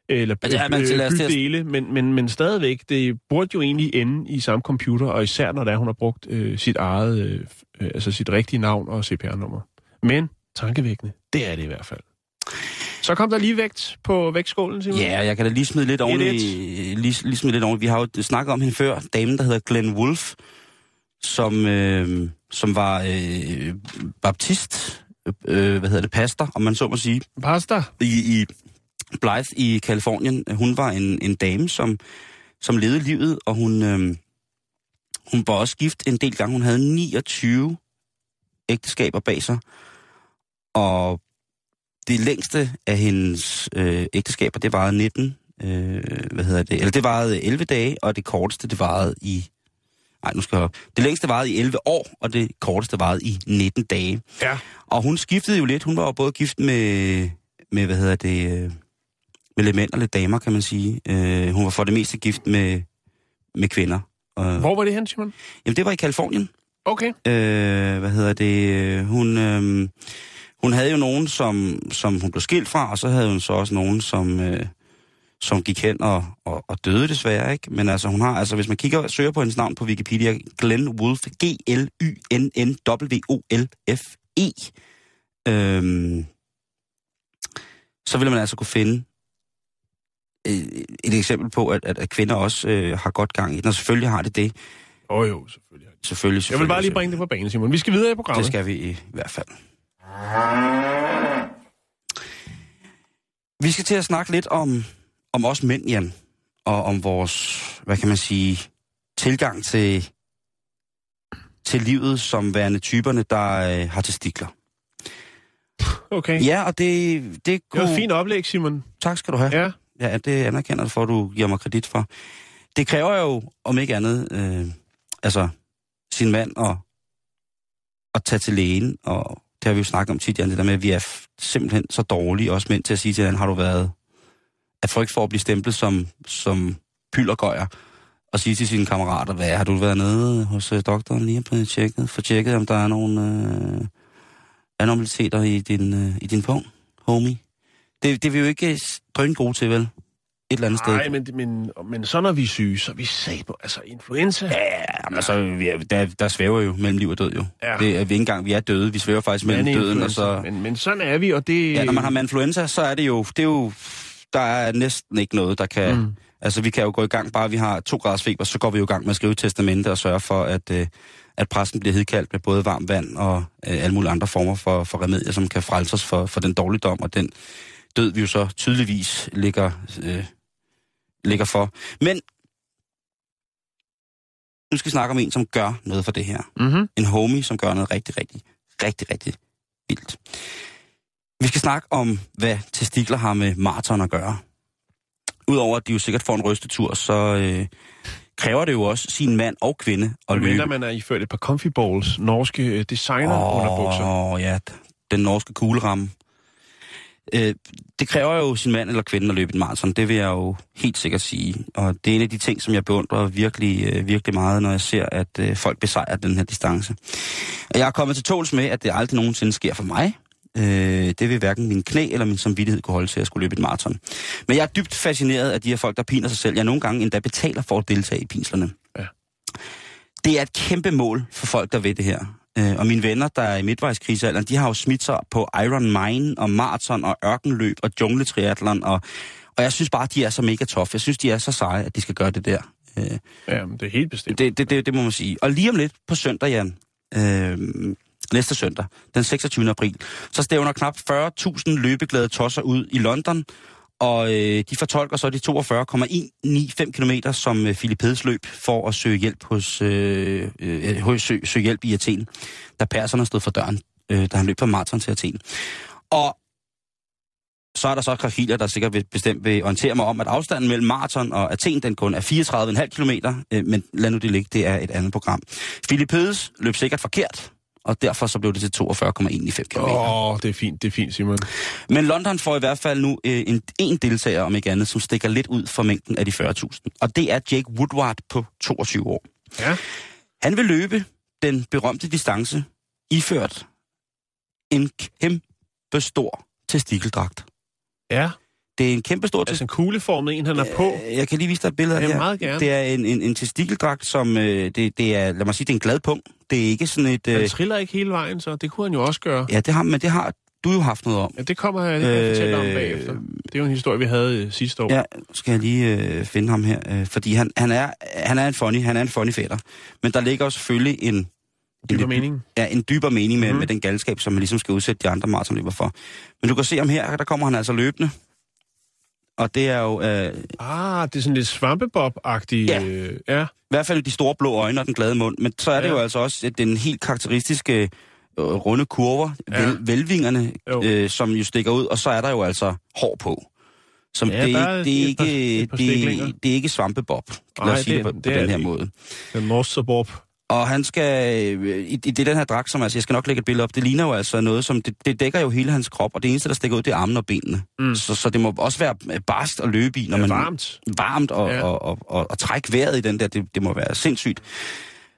Eller Altså, ja, men øh, til- bydele, men, men, men stadigvæk, det burde jo egentlig ende i samme computer, og især når det er, hun har brugt øh, sit eget, øh, øh, altså sit rigtige navn og CPR-nummer. Men tankevækkende, det er det i hvert fald. Så kom der lige vægt på vægtskålen, Simon. Ja, jeg kan da lige smide lidt oven i, lige, lige smide lidt oven. Vi har jo snakket om hende før, damen, der hedder Glenn Wolf, som, øh, som var øh, baptist, øh, hvad hedder det, pastor, om man så må sige, Pasta. i, i Blythe i Kalifornien. Hun var en, en dame, som, som levede livet, og hun, øh, hun var også gift en del gange. Hun havde 29 ægteskaber bag sig, og det længste af hendes øh, ægteskaber, det varede 19, øh, hvad hedder det, eller det varede 11 dage, og det korteste, det varede i, nej, nu skal jeg op. Det længste varede i 11 år, og det korteste varede i 19 dage. Ja. Og hun skiftede jo lidt. Hun var jo både gift med, med hvad hedder det, øh, med lidt mænd og lidt damer, kan man sige. Øh, hun var for det meste gift med, med kvinder. Og, Hvor var det hen, Simon? Jamen, det var i Kalifornien. Okay. Øh, hvad hedder det? Hun, øh, hun havde jo nogen, som, som hun blev skilt fra, og så havde hun så også nogen, som, øh, som gik hen og, og, og døde desværre, ikke? Men altså, hun har, altså, hvis man kigger og søger på hendes navn på Wikipedia, Glenn Wolf, G-L-Y-N-N-W-O-L-F-E, øhm, så vil man altså kunne finde et eksempel på, at, at, at kvinder også øh, har godt gang i den, og selvfølgelig har det det. Åh oh, jo, selvfølgelig. Selvfølgelig, Jeg vil selvfølgelig, bare lige bringe det på banen, Simon. Vi skal videre i programmet. Det skal vi i hvert fald. Vi skal til at snakke lidt om, om os mænd, Jan. Og om vores, hvad kan man sige, tilgang til, til livet som værende typerne, der øh, har testikler. Okay. Ja, og det, det Det kunne... var et fint oplæg, Simon. Tak skal du have. Ja. Ja, det anerkender jeg for, at du giver mig kredit for. Det kræver jo, om ikke andet, øh, altså sin mand og at tage til lægen, og det har vi jo snakket om tit, Jan, det der med, at vi er simpelthen så dårlige, også mænd, til at sige til hinanden, har du været af frygt for at blive stemplet som, som pyldergøjer, og sige til sine kammerater, hvad har du været nede hos øh, doktoren lige på tjekket, for tjekket, om der er nogle øh, anormaliteter i din, øh, i din pung, homie. Det, det er vi jo ikke drøn gode til, vel? et eller andet sted. Nej, men, men, men så når vi er syge, så er vi sat på, altså influenza. Ja, jamen, altså, vi er, der, der svæver jo mellem liv og død jo. Ja. Det er vi ikke engang, vi er døde. Vi svæver faktisk mellem døden, og så... Men, men sådan er vi, og det... Ja, når man har influenza, så er det jo, det er jo, der er næsten ikke noget, der kan... Mm. Altså, vi kan jo gå i gang, bare vi har to graders feber, så går vi jo i gang med at skrive testamente og sørge for, at, øh, at præsten bliver hedkaldt med både varmt vand og øh, alle mulige andre former for, for remedier, som kan frelse os for, for den dårligdom og den død, vi jo så tydeligvis ligger, øh, ligger for. Men nu skal vi snakke om en, som gør noget for det her. Mm-hmm. En homie, som gør noget rigtig, rigtig, rigtig, rigtig vildt. Vi skal snakke om, hvad testikler har med maraton at gøre. Udover at de jo sikkert får en rystetur, så øh, kræver det jo også sin mand og kvinde at løbe. mindre man er iført et par Comfy Balls, norske øh, designer oh. underbukser. Åh, ja, den norske kugleramme. Øh, det kræver jo sin mand eller kvinde at løbe et maraton, det vil jeg jo helt sikkert sige. Og det er en af de ting, som jeg beundrer virkelig, øh, virkelig meget, når jeg ser, at øh, folk besejrer den her distance. Og jeg er kommet til tåls med, at det aldrig nogensinde sker for mig. Øh, det vil hverken min knæ eller min samvittighed kunne holde til at skulle løbe et maraton. Men jeg er dybt fascineret af de her folk, der piner sig selv. Jeg nogle gange endda betaler for at deltage i pinslerne. Ja. Det er et kæmpe mål for folk, der ved det her. Øh, og mine venner, der er i midtvejskrisealderen, de har jo smidt sig på Iron Mine og maraton og ørkenløb og jungletriathlon. Og, og jeg synes bare, de er så mega tough. Jeg synes, de er så seje, at de skal gøre det der. Øh, Ja, men det er helt bestemt. det, det, det, det må man sige. Og lige om lidt på søndag, Jan, øh, næste søndag, den 26. april, så stævner knap 40.000 løbeglade tosser ud i London, og øh, de fortolker så de 42,195 km som øh, Philip Heds løb for at søge hjælp hos øh, øh, hos- søge, søge hjælp i Athen, da perserne stod for døren, øh, da han løb på maraton til Athen. Og så er der så Krakiler, der sikkert vil, bestemt vil orientere mig om, at afstanden mellem maraton og Athen, den kun er 34,5 km, øh, men lad nu det ligge, det er et andet program. Philip Hedes løb sikkert forkert, og derfor så blev det til 42,195 km. Åh, oh, det er fint, det er fint, Simon. Men London får i hvert fald nu øh, en, en deltager, om ikke andet, som stikker lidt ud fra mængden af de 40.000. Og det er Jake Woodward på 22 år. Ja. Han vil løbe den berømte distance iført en kæmpe stor testikeldragt. Ja, Det er en kæmpe stor altså en kugleformet en, han er på. Øh, Jeg kan lige vise dig et billede af det meget gerne. Det er en, en, en testikkeldragt, som øh, det, det er, lad mig sige, det er en glad punkt. Det er ikke sådan et... Han Øh, triller ikke hele vejen, så det kunne han jo også gøre. ja, det har, men det har du jo haft noget om. Ja, det kommer jeg, det jeg fortælle om Øh, bagefter. Det er jo en historie, vi havde øh, sidste år. Ja, skal jeg lige øh, finde ham her, øh, fordi han, han, er, han er en funny, han er en funny fætter. Men der ligger jo selvfølgelig en... en Dybere mening. Ja, en dybere mening med, mm. med den galskab, som man ligesom skal udsætte de andre maratonløber for. Men du kan se ham her, der kommer han altså løbende. Og det er jo øh, Ah, det er sådan lidt svampebob-agtigt. Ja. Øh, ja. i hvert fald de store blå øjne og den glade mund. Men så er det Ja. jo altså også den helt karakteristiske øh, runde kurver, Ja. vel, velvingerne, Jo. øh, som jo stikker ud. Og så er der jo altså hår på. Som Ja, det, er, ikke- det, er ikke, par det, det er ikke svampebob. Lad os sige det, det- på, det den det her ikke. måde. Den Nordsebob. Og han skal, øh, i, i det den her dragt, som altså, jeg skal nok lægge et billede op, det ligner jo altså noget, som, det, det dækker jo hele hans krop, og det eneste, der stikker ud, det er armene og benene. Mm. Så, så det må også være øh, barst at løbe i, når man... varmt. Varmt, og, Ja. ja. og, og, og, og trække vejret i den der, det, det må være sindssygt.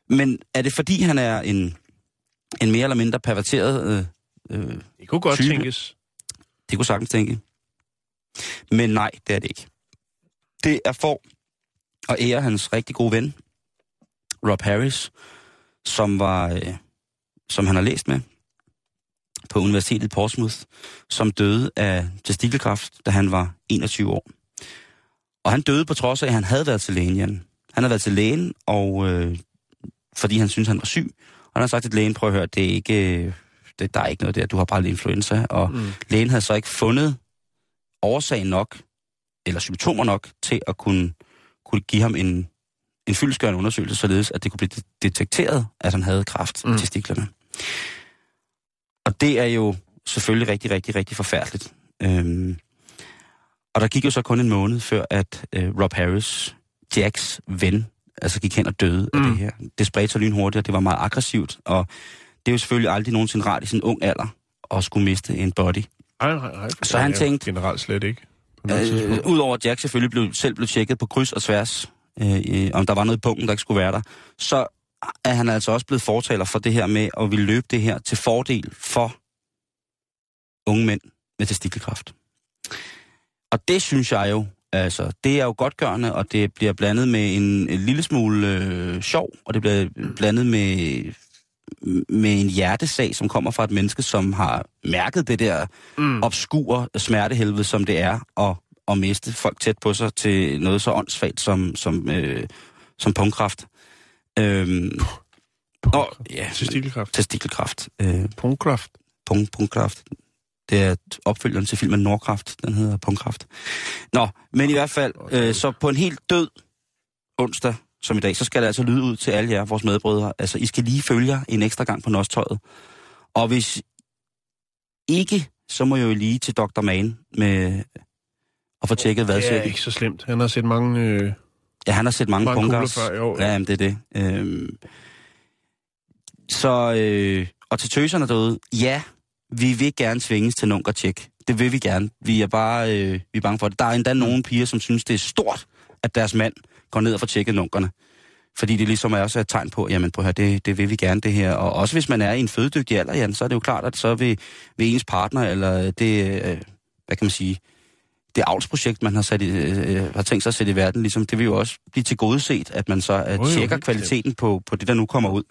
Men er det fordi, han er en, en mere eller mindre perverteret... Øh, øh, Det kunne godt Type. tænkes. det kunne sagtens tænke. Men nej, det er det ikke. Det er for at ære hans rigtig gode ven, Rob Harris, som var, øh, som han har læst med på Universitetet i Portsmouth, som døde af testikelkræft, da han var 21 år. Og han døde på trods af, at han havde været til lægen, Jan. Han havde været til lægen, og øh, fordi han syntes, han var syg. Og han har sagt til lægen, prøv at høre, det er ikke, øh, det, der er ikke noget der, du har bare lidt influenza. Og Mm. lægen havde så ikke fundet årsagen nok, eller symptomer nok, til at kunne, kunne give ham en, en fyldskørende undersøgelse, således at det kunne blive de- detekteret, at han havde kræft Mm. mm. til stiklerne. Og det er jo selvfølgelig rigtig, rigtig, rigtig forfærdeligt. Øhm, og der gik jo så kun en måned før, at øh, Rob Harris, Jacks ven, altså gik hen og døde mm. af Mm. det her. Det spredte sig lynhurtigt, og det var meget aggressivt, og det er jo selvfølgelig aldrig nogensinde rart i sin ung alder at skulle miste en body. Nej, nej, nej. Så han tænkte- Generelt slet ikke. Øh. Udover at Jack selvfølgelig blev, selv blev tjekket på kryds og tværs, øh, øh, om der var noget i punkten, der ikke skulle være der, så er han altså også blevet fortaler for det her med at ville løbe det her til fordel for unge mænd med testikelkræft. Og det synes jeg jo Altså, det er jo godtgørende, og det bliver blandet med en, en lille smule øh, sjov, og det bliver blandet med, med en hjertesag, som kommer fra et menneske, som har mærket det der mm. obskure smertehelvede, som det er at, at miste folk tæt på sig til noget så åndssvagt som, som, øh, som punktkraft. Øhm, og, ja, Testikelkræft. testikelkræft. Øh, Punktkraft. punkt, punktkraft. Det er opfølgeren til filmen Nordkraft. Den hedder Punktkraft. Nå, men i hvert fald, øh, så på en helt død onsdag, som i dag, så skal det altså lyde ud til alle jer, vores medbrødre. Altså, I skal lige følge jer en ekstra gang på Nostøjet. Og hvis ikke, så må jeg jo lige til Dr. Man med at få tjekket Det er ikke så slemt. Han har set mange... Øh, Ja, han har set mange, mange kugler før i år. Ja, jamen, det er det. Øhm, så, øh, og til tøserne derude, ja, vi vil gerne svinges til nunker tjek. Det vil vi gerne. Vi er bare øh, vi er bange for det. Der er endda nogle piger, som synes, det er stort, at deres mand går ned og får tjekket nunkerne. Fordi det ligesom er også et tegn på, jamen på her, det, det vil vi gerne det her. Og også hvis man er i en fødedygtig alder, Jan, så er det jo klart, at så vil, vil ens partner, eller det, øh, hvad kan man sige, det avlsprojekt, man har, sat i, øh, har tænkt sig at sætte i verden, ligesom, det vil jo også blive til gode set, at man så øh, tjekker kvaliteten på, på det, der nu kommer ud.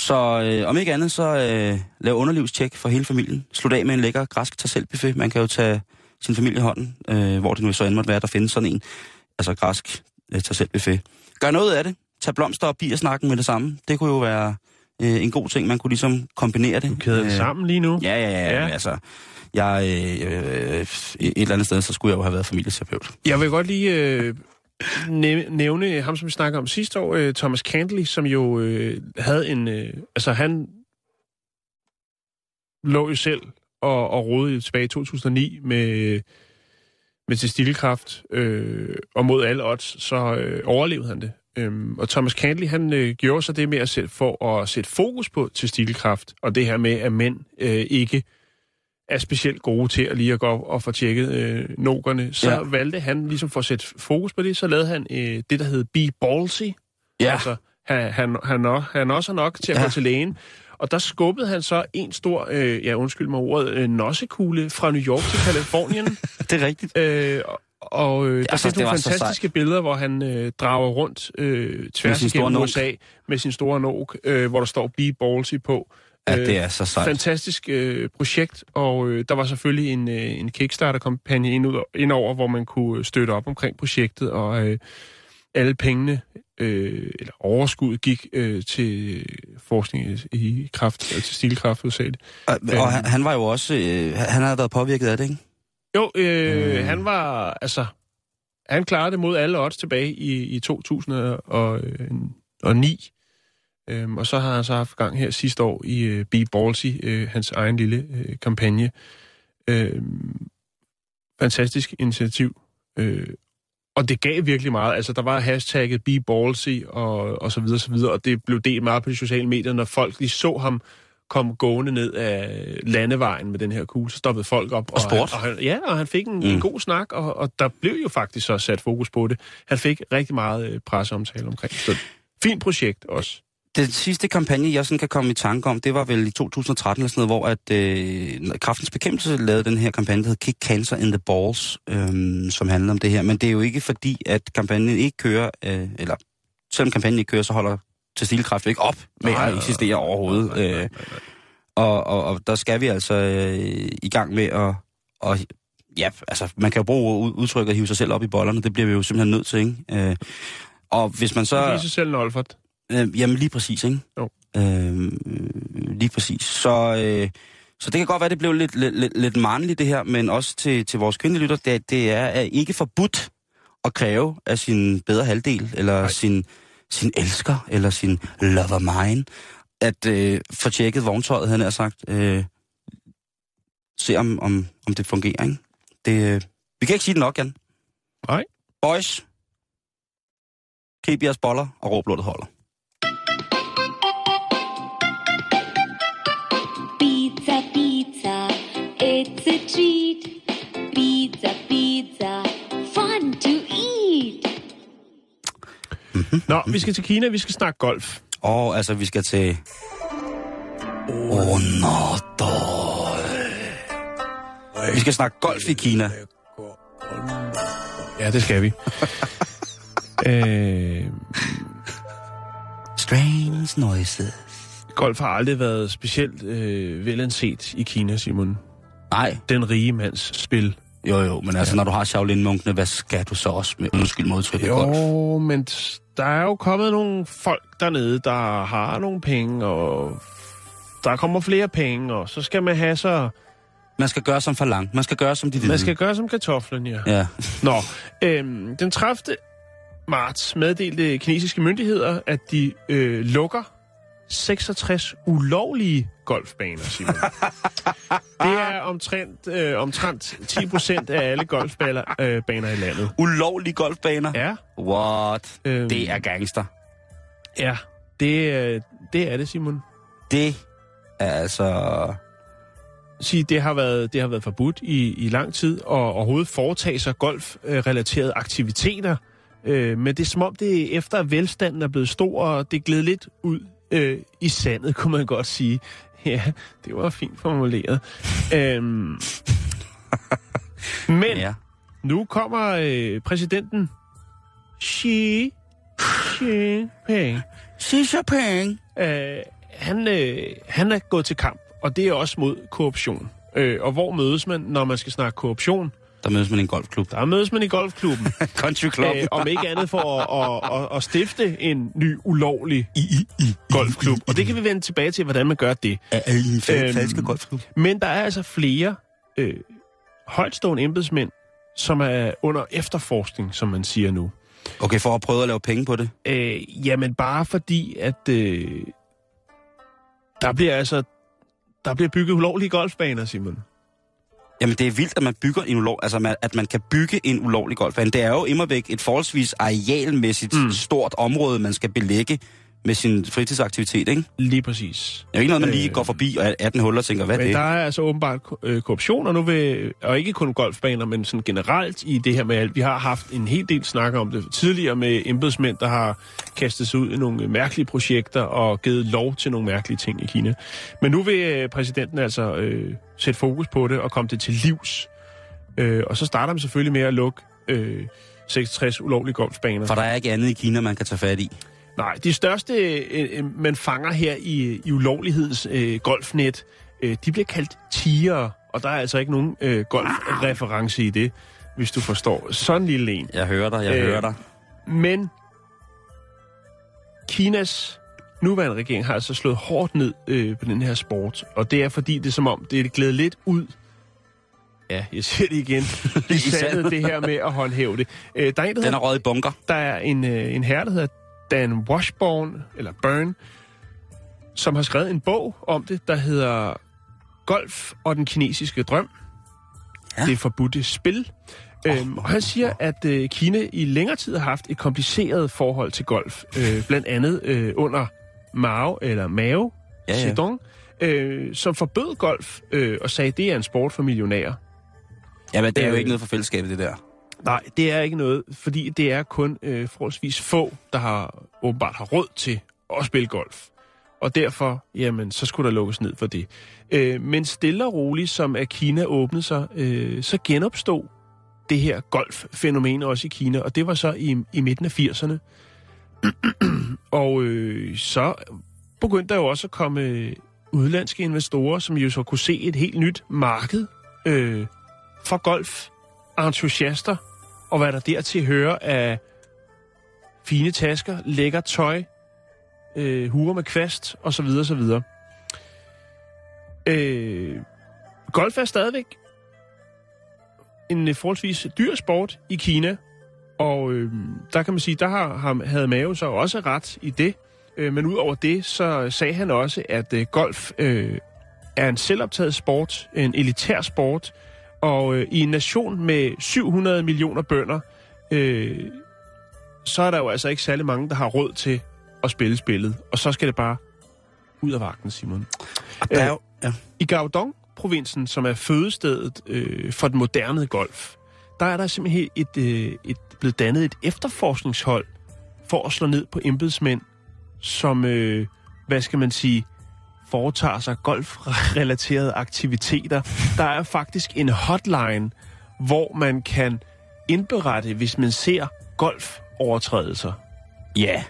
Så øh, om ikke andet, så øh, lav underlivstjek for hele familien. Slut af med en lækker græsk tag Man kan jo tage sin familie i hånden, øh, hvor det nu så end måtte være, der findes sådan en. Altså græsk øh, tag Gør noget af det. Tag blomster og bier snakken med det samme. Det kunne jo være øh, en god ting. Man kunne ligesom kombinere det. du kæder det Øh, sammen lige nu. Ja, ja, ja. Ja. Altså, jeg, øh, øh, et eller andet sted, så skulle jeg jo have været familieterapeut. Jeg vil godt lige øh, næ- nævne ham, som vi snakkede om sidste år, øh, Thomas Candley, som jo øh, havde en... Øh, altså, han lå jo selv og, og rodede tilbage i 2009 med, med testikkelkræft, øh, og mod alle odds, så øh, overlevede han det. Øhm, og Thomas Candley, han øh, gjorde så det med at sætte, for at sætte fokus på testikkelkræft, og det her med, at mænd øh, ikke er specielt gode til at lige at gå og få tjekket øh, nokerne, så Ja. valgte han ligesom for at sætte fokus på det, så lavede han øh, det, der hed Be Ballsy. Ja. Altså, han, han, han, også, han også er nok til at Ja. ja. gå til lægen. Og der skubbede han så en stor, øh, ja undskyld mig ordet, øh, nossekugle fra New York til Kalifornien. Det er rigtigt. øh, og- og øh, der Altså, findes det nogle var så fantastiske billeder, hvor han øh, drager rundt øh, tværs igennem. USA med sin store nok, øh, hvor der står Be Ballsy på. Ja, Øh, det er så sejt. fantastisk øh, projekt, og øh, der var selvfølgelig en, øh, en Kickstarter-kampagne ind, ud- ind over, hvor man kunne støtte op omkring projektet, og øh, alle pengene, øh, eller overskuddet, gik øh, til forskning i, kraft, til stilkraft, hovedsageligt. Og, og han, han var jo også, øh, han havde været påvirket af det, ikke? Jo, øh, Øh. han var, altså, han klarede det mod alle odds tilbage i, i 2009. Øhm, og så har han så haft gang her sidste år i øh, Be Ballsy, øh, hans egen lille øh, kampagne. Øhm, fantastisk initiativ. Øh, og det gav virkelig meget. Altså, der var hashtagget Be Ballsy og, og så videre, så videre, og det blev delt meget på de sociale medier, når folk lige så ham kom gående ned af landevejen med den her kugle, så stoppede folk op. Og sport. Han, og han, ja, og han fik en, mm. En god snak, og, og der blev jo faktisk så sat fokus på det. Han fik rigtig meget øh, presseomtale omkring. Så fint projekt også. Den sidste kampagne, jeg sådan kan komme i tanke om, det var vel i 2013 eller sådan noget, hvor at øh, Kraftens Bekæmpelse lavede den her kampagne, der hed Kick Cancer in the Balls, øh, som handler om det her. Men det er jo ikke fordi, at kampagnen ikke kører, øh, eller selvom kampagnen ikke kører, så holder Testilkræft ikke op med Nej, at eksistere overhovedet. nej, nej, nej, Øh, og, og, og der skal vi altså øh, i gang med at... Og, ja, altså, man kan jo bruge ud- udtrykket at hive sig selv op i bollerne, det bliver vi jo simpelthen nødt til, ikke? Øh, og hvis man så... Give sig selv en Olfert. Øh, jamen lige præcis, ikke? Jo. Øh, lige præcis. Så, øh, så det kan godt være, det blev lidt, lidt, lidt, mandligt det her, men også til, til vores kvindelige lytter, det, det er, er ikke forbudt at kræve af sin bedre halvdel, eller Nej. sin, sin elsker, eller sin lover mine, at øh, få tjekket vogntøjet, han har sagt. Øh, se om, om, om det fungerer, ikke? Det, øh, vi kan ikke sige det nok, Jan. Nej. Boys, keep jeres boller, og råb lortet holder. Pizza, pizza, it's Nå, vi skal til Kina, vi skal snakke golf. Og altså, vi skal til... Onoto. Vi skal snakke golf i Kina. Ja, det skal vi. øh, Strange noises. golf har aldrig været specielt øh, velanset i Kina, Simon. Nej, Den rige mands spil. Jo jo, men altså, når du har Shaolin-munkene, hvad skal du så også med undskyld modtryk golf? Jo, men t- der er jo kommet nogle folk dernede, der har nogle penge, og der kommer flere penge, og så skal man have så... Man skal gøre som for lang. Man skal gøre som de. Man skal gøre som kartoflen, ja. Ja. Nå, øhm, den 30. marts meddelte kinesiske myndigheder, at de øh, lukker 66 ulovlige golfbaner, Simon. det er omtrent, øh, omtrent 10 procent af alle golfbaner øh, baner i landet. Ulovlige golfbaner? Ja, What? Øhm. Det er gangster. ja. Det, øh, det er det, Simon. Det er altså... sige, det har været, det har været forbudt i, i lang tid, og overhovedet foretage sig golfrelaterede aktiviteter. Øh, men det er som om, det efter at velstanden er blevet stor, og det er glædet lidt ud øh, i sandet, kunne man godt sige. Ja, det var fint formuleret. øhm, men ja. Nu kommer øh, præsidenten Xi Jinping. Xi Jinping. Øh, han, øh, han er gået til kamp, og det er også mod korruption. Øh, og hvor mødes man, når man skal snakke korruption? Der mødes man i en golfklub. Der mødes man i golfklubben. Country Club. øh, om ikke andet for at, at, at, at stifte en ny ulovlig golfklub. Og det kan vi vende tilbage til, hvordan man gør det. er en Øhm, falske golfklub. Men der er altså flere øh, højtstående embedsmænd, som er under efterforskning, som man siger nu. Okay, for at prøve at lave penge på det. Øh, jamen bare fordi, at øh, der bliver altså der bliver bygget ulovlige golfbaner, Simon. Jamen, det er vildt, at man bygger en ulov, altså man- at man kan bygge en ulovlig golfbane. Det er jo immer væk et forholdsvis arealmæssigt mm. stort område, man skal belægge med sin fritidsaktivitet, ikke? Lige præcis. Det er ikke noget, man lige Øh. går forbi og er 18 huller og tænker, hvad er Men det? der er altså åbenbart øh, korruption, og nu vil, og ikke kun golfbaner, men sådan generelt i det her med alt. Vi har haft en hel del snak om det tidligere med embedsmænd, der har kastet sig ud i nogle mærkelige projekter og givet lov til nogle mærkelige ting i Kina. Men nu vil øh, præsidenten altså øh, sætte fokus på det og komme det til livs. Øh, og så starter man selvfølgelig med at lukke øh, 66 ulovlige golfbaner. For der er ikke andet i Kina, man kan tage fat i. Nej, de største, øh, øh, man fanger her i, i ulovligheds øh, golfnet, øh, de bliver kaldt tiger, og der er altså ikke nogen øh, golfreference i det, hvis du forstår. Sådan en lille en. Jeg hører dig, jeg Øh, hører dig. Men Kinas nuværende regering har altså slået hårdt ned øh, på den her sport, og det er fordi, det er som om, det er glædet lidt ud Ja, jeg siger det igen. I sandet det her med at håndhæve det. Øh, der er en, der Den er røget i bunker. der er en, øh, en herre, der hedder Dan Washburn, eller Burn, som har skrevet en bog om det, der hedder Golf og den kinesiske drøm. Ja. Det forbudte spil. Oh, øhm, og han siger, at øh, Kina i længere tid har haft et kompliceret forhold til golf. Øh, blandt andet øh, under Mao, eller Mao Ja, ja. Zedong, øh, som forbød golf øh, og sagde, at det er en sport for millionærer. Jamen, det er jo Øh, ikke noget for fællesskabet, det der. Nej, det er ikke noget, fordi det er kun øh, forholdsvis få, der har åbenbart har råd til at spille golf. Og derfor, jamen, så skulle der lukkes ned for det. Øh, men stille og roligt, som at Kina åbnede sig, øh, så genopstod det her golffænomen også i Kina, og det var så i, i midten af 80'erne. og øh, så begyndte der jo også at komme øh, udlandske investorer, som jo så kunne se et helt nyt marked øh, for golf entusiaster, og hvad der dertil hører af fine tasker, lækker tøj, øh, huer med kvast, og så videre, så videre. Øh, golf er stadigvæk en øh, forholdsvis dyr sport i Kina, og øh, der kan man sige, der har, har, havde Mao så også ret i det. Øh, men udover det, så sagde han også, at øh, golf øh, er en selvoptaget sport, en elitær sport, og øh, i en nation med 700 millioner bønder, øh, så er der jo altså ikke særlig mange, der har råd til at spille spillet. Og så skal det bare ud af vagten, Simon. Der er jo, ja. I Gaodong-provinsen, som er fødestedet øh, for den moderne golf, der er der simpelthen et, øh, et, blevet dannet et efterforskningshold for at slå ned på embedsmænd, som, øh, hvad skal man sige, foretager sig golfrelaterede aktiviteter. Der er faktisk en hotline, hvor man kan indberette, hvis man ser golfovertrædelser. Ja,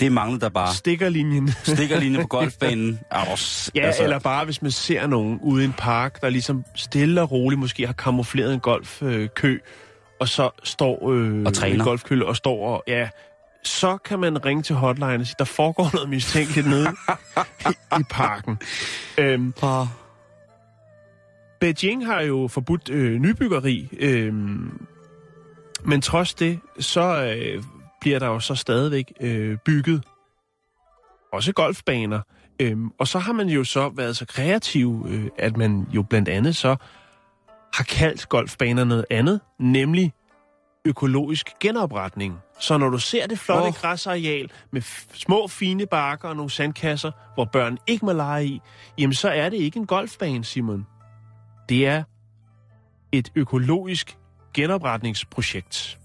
det mangler der bare. Stikkerlinjen. Stikkerlinje på golfbanen. Er du s- Ja, altså... eller bare hvis man ser nogen ude i en park, der ligesom stille og roligt måske har kamufleret en golfkø, og så står øh, Og træner. en golfkølle og står og, ja, så kan man ringe til hotline og sige, der foregår noget mistænkeligt nede i, i parken. Øhm, Og... Beijing har jo forbudt øh, nybyggeri, øh, men trods det, så øh, bliver der jo så stadigvæk øh, bygget også golfbaner. Øhm, og så har man jo så været så kreativ, øh, at man jo blandt andet så har kaldt golfbaner noget andet, nemlig økologisk genopretning. Så når du ser det flotte oh. græsareal med små fine bakker og nogle sandkasser, hvor børn ikke må lege i, jamen så er det ikke en golfbane, Simon. Det er et økologisk genopretningsprojekt.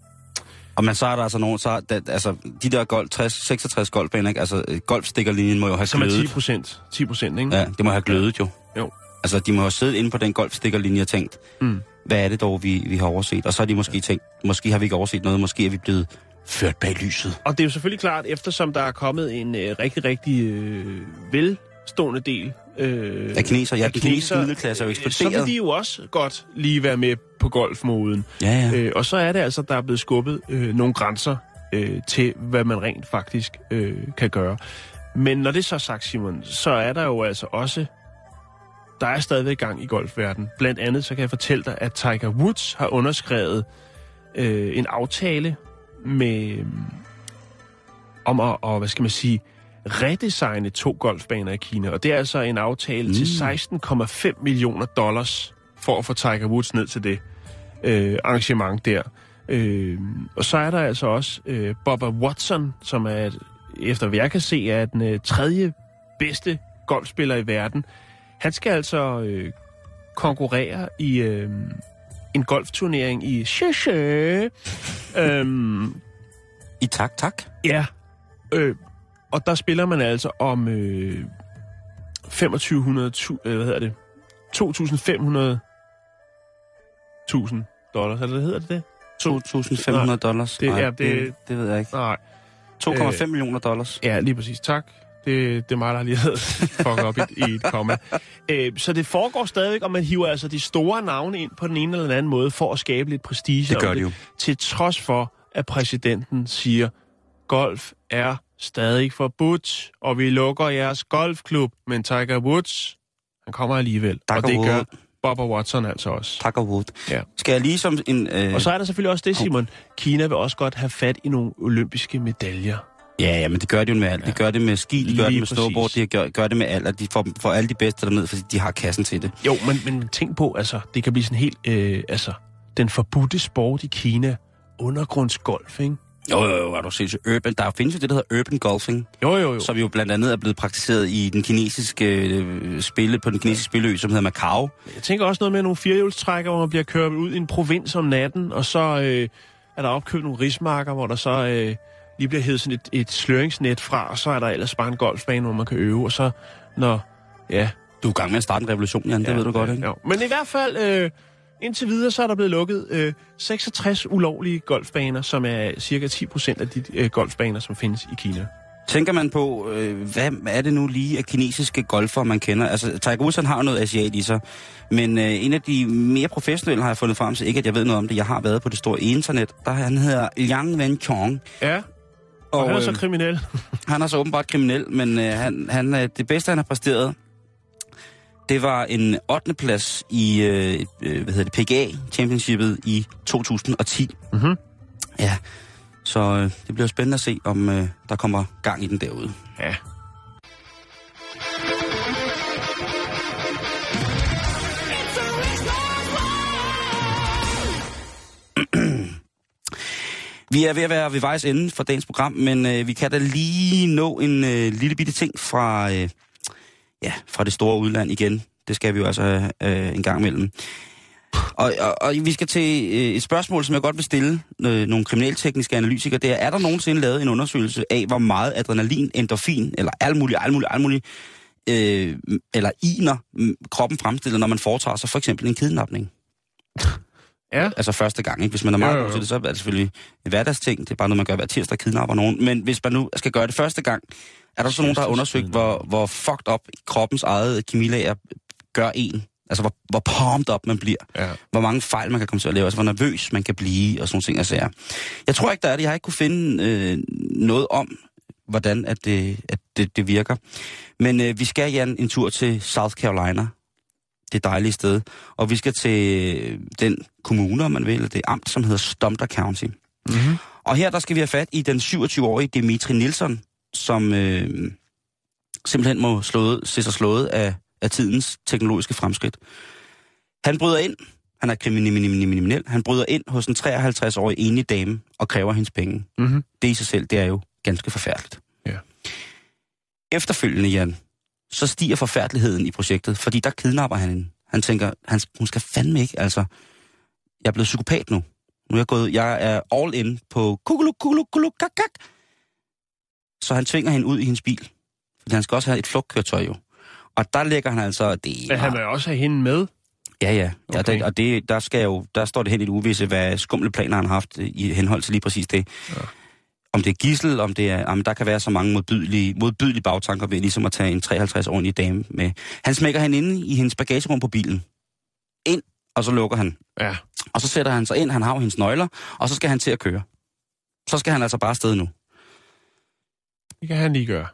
Og men så er der altså nogen, så er der, altså de der golf, 60, 66 golfbaner, ikke? altså øh, golfstikkerlinjen må jo have Som er 10 glødet. procent. 10 procent, ikke? Ja, det må have glødet jo. Jo. Altså de må have siddet inde på den golfstikkerlinje og tænkt, Mm. hvad er det dog, vi, vi har overset? Og så har de måske tænkt, måske har vi ikke overset noget, måske er vi blevet ført bag lyset. Og det er jo selvfølgelig klart, eftersom der er kommet en øh, rigtig, rigtig øh, velstående del øh, Af kineser, ja, af den kinesiske middelklasse er jo øh, Så vil de jo også godt lige være med på golfmoden. Ja, ja. Øh, og så er det altså, der er blevet skubbet øh, nogle grænser øh, til, hvad man rent faktisk øh, kan gøre. Men når det så er sagt, Simon, så er der jo altså også... Der er stadigvæk gang i golfverden. Blandt andet så kan jeg fortælle dig, at Tiger Woods har underskrevet øh, en aftale med øh, om at, og, hvad skal man sige, redesigne to golfbaner i Kina. Og det er altså en aftale mm. til 16,5 millioner dollars for at få Tiger Woods ned til det øh, arrangement der. Øh, og så er der altså også øh, Bubba Watson, som er, et, efter hvad jeg kan se, er den øh, tredje bedste golfspiller i verden. Han skal altså øh, konkurrere i øh, en golfturnering i Sheshe. øhm, I tak, tak. Ja, øh, og der spiller man altså om øh, 2500, tu, øh, hvad hedder det, 2500 1000 dollars, eller hedder det det? 2.500 dollars. det- Nej, ja, det- det, det ved jeg ikke. Nej, 2,5 millioner dollars. ja, lige præcis, tak. Det, det er mig, der lige havde fucket op i, i et komma. Øh, så det foregår stadigvæk, og man hiver altså de store navne ind på den ene eller den anden måde for at skabe lidt prestige. Det gør om de jo. Til trods for, at præsidenten siger, golf er stadig forbudt, og vi lukker jeres golfklub, men Tiger Woods, han kommer alligevel. Tiger og det gør Woods. Bubba Watson altså også. Tiger Wood. Ja. Skal jeg lige som en... Øh... Og så er der selvfølgelig også det, Simon. Kina vil også godt have fat i nogle olympiske medaljer. Ja, ja, men det gør de jo med alt. De gør det med ski, de gør Lige det med snowboard, de gør, gør det med alt, og de får, får alle de bedste derned, fordi de har kassen til det. Jo, men, men tænk på, altså, det kan blive sådan helt, øh, altså, den forbudte sport i Kina, undergrundsgolf, ikke? Jo, jo, jo, er du sindssygt. Urban, der findes jo det, der hedder urban golfing, Jo, jo, jo. som jo blandt andet er blevet praktiseret i den kinesiske øh, spille, på den kinesiske spilleø, som hedder Macau. Jeg tænker også noget med nogle firehjulstrækker, hvor man bliver kørt ud i en provins om natten, og så øh, er der opkøbt nogle rismarker, hvor der så øh, lige bliver hævet sådan et, et sløringsnet fra, og så er der ellers bare en golfbane, hvor man kan øve, og så når... Ja, Du er i gang med at starte en revolution, Jan, det ja, ved du godt, ikke? Jo. Men i hvert fald, øh, indtil videre, så er der blevet lukket øh, 66 ulovlige golfbaner, som er cirka 10 procent af de øh, golfbaner, som findes i Kina. Tænker man på, øh, hvad er det nu lige af kinesiske golfere, man kender? Altså, Tiger Woods han har jo noget asiat i sig, men øh, en af de mere professionelle har jeg fundet frem til, ikke at jeg ved noget om det, jeg har været på det store internet, der han hedder Liang Wenchong. Ja, og, og han er så øh, kriminel. Han er så åbenbart kriminel, men øh, han, han, øh, det bedste, han har præsteret, det var en 8. plads i øh, øh, hvad hedder det, PGA Championshipet i 2010. Mhm. Ja, så øh, det bliver spændende at se, om øh, der kommer gang i den derude. Ja. Vi er ved at være ved vejs ende for dagens program, men øh, vi kan da lige nå en øh, lille bitte ting fra, øh, ja, fra det store udland igen. Det skal vi jo altså øh, en gang imellem. Og, og, og vi skal til øh, et spørgsmål, som jeg godt vil stille øh, nogle kriminaltekniske analytikere. Det er, er der nogensinde lavet en undersøgelse af, hvor meget adrenalin, endorfin, eller alt muligt, alt muligt, alt muligt, øh, eller iner, kroppen fremstiller, når man foretager sig for eksempel en kidnapning? Ja. Altså første gang, ikke? Hvis man er meget Jo, jo, god jo. til det, så er det selvfølgelig en hverdagsting. Det er bare noget, man gør hver tirsdag, kidnapper nogen. Men hvis man nu skal gøre det første gang, er der så nogen, der har undersøgt, hvor, hvor fucked up kroppens eget kemilager gør en? Altså, hvor, hvor pumped up man bliver. Ja. Hvor mange fejl man kan komme til at lave. Altså, hvor nervøs man kan blive, og sådan ting. Altså, jeg tror ikke, der er det. Jeg har ikke kunne finde øh, noget om, hvordan at det, at det, det virker. Men øh, vi skal, Jan, en tur til South Carolina. Det dejlige sted. Og vi skal til øh, den kommune, om man vil, det amt, som hedder Stumter County. Mm-hmm. Og her der skal vi have fat i den 27-årige Dimitri Nielsen, som øh, simpelthen må slået, se sig slået af, af tidens teknologiske fremskridt. Han bryder ind, han er kriminel, han bryder ind hos en 53-årig enlig dame og kræver hendes penge. Mm-hmm. Det i sig selv, det er jo ganske forfærdeligt. Ja. Efterfølgende, Jan, så stiger forfærdeligheden i projektet, fordi der kidnapper han hende. Han tænker, han, hun skal fandme ikke, altså, jeg er blevet psykopat nu. Nu er jeg gået, jeg er all in på kukuluk, kukuluk, kukuluk, kak, kak. Så han tvinger hende ud i hendes bil. Fordi han skal også have et flugtkøretøj jo. Og der lægger han altså, det Men han vil også have hende med. Ja, ja. ja Okay. der, og det, der, skal jo, der står det hen i det uvisse, hvad skumle planer han har haft i henhold til lige præcis det. Ja. Om det er gissel, om det er... Jamen, der kan være så mange modbydelige, modbydelige bagtanker ved ligesom at tage en 53-årig dame med. Han smækker hende inde i hendes bagagerum på bilen. Ind, og så lukker han. Ja. Og så sætter han sig ind, han har jo hendes nøgler, og så skal han til at køre. Så skal han altså bare afsted nu. Det kan han lige gøre.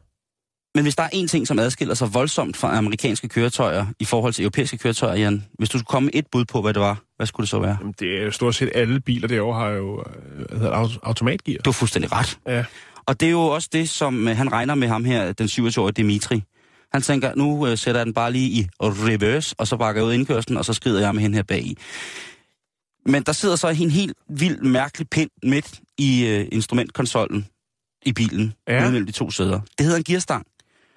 Men hvis der er en ting, som adskiller sig voldsomt fra amerikanske køretøjer i forhold til europæiske køretøjer, Jan, hvis du skulle komme et bud på, hvad det var, hvad skulle det så være? Jamen, det er jo stort set alle biler derovre har jo øh, hvad hedder automatgear. Du har fuldstændig ret. Ja. Og det er jo også det, som øh, han regner med ham her, den 27-årige Dimitri. Han tænker, nu øh, sætter jeg den bare lige i reverse, og så bakker jeg ud indkørslen, og så skrider jeg med hende her bag i. Men der sidder så en helt vild, mærkelig pind midt i øh, instrumentkonsollen i bilen, ja. mellem de to sæder. Det hedder en gearstang.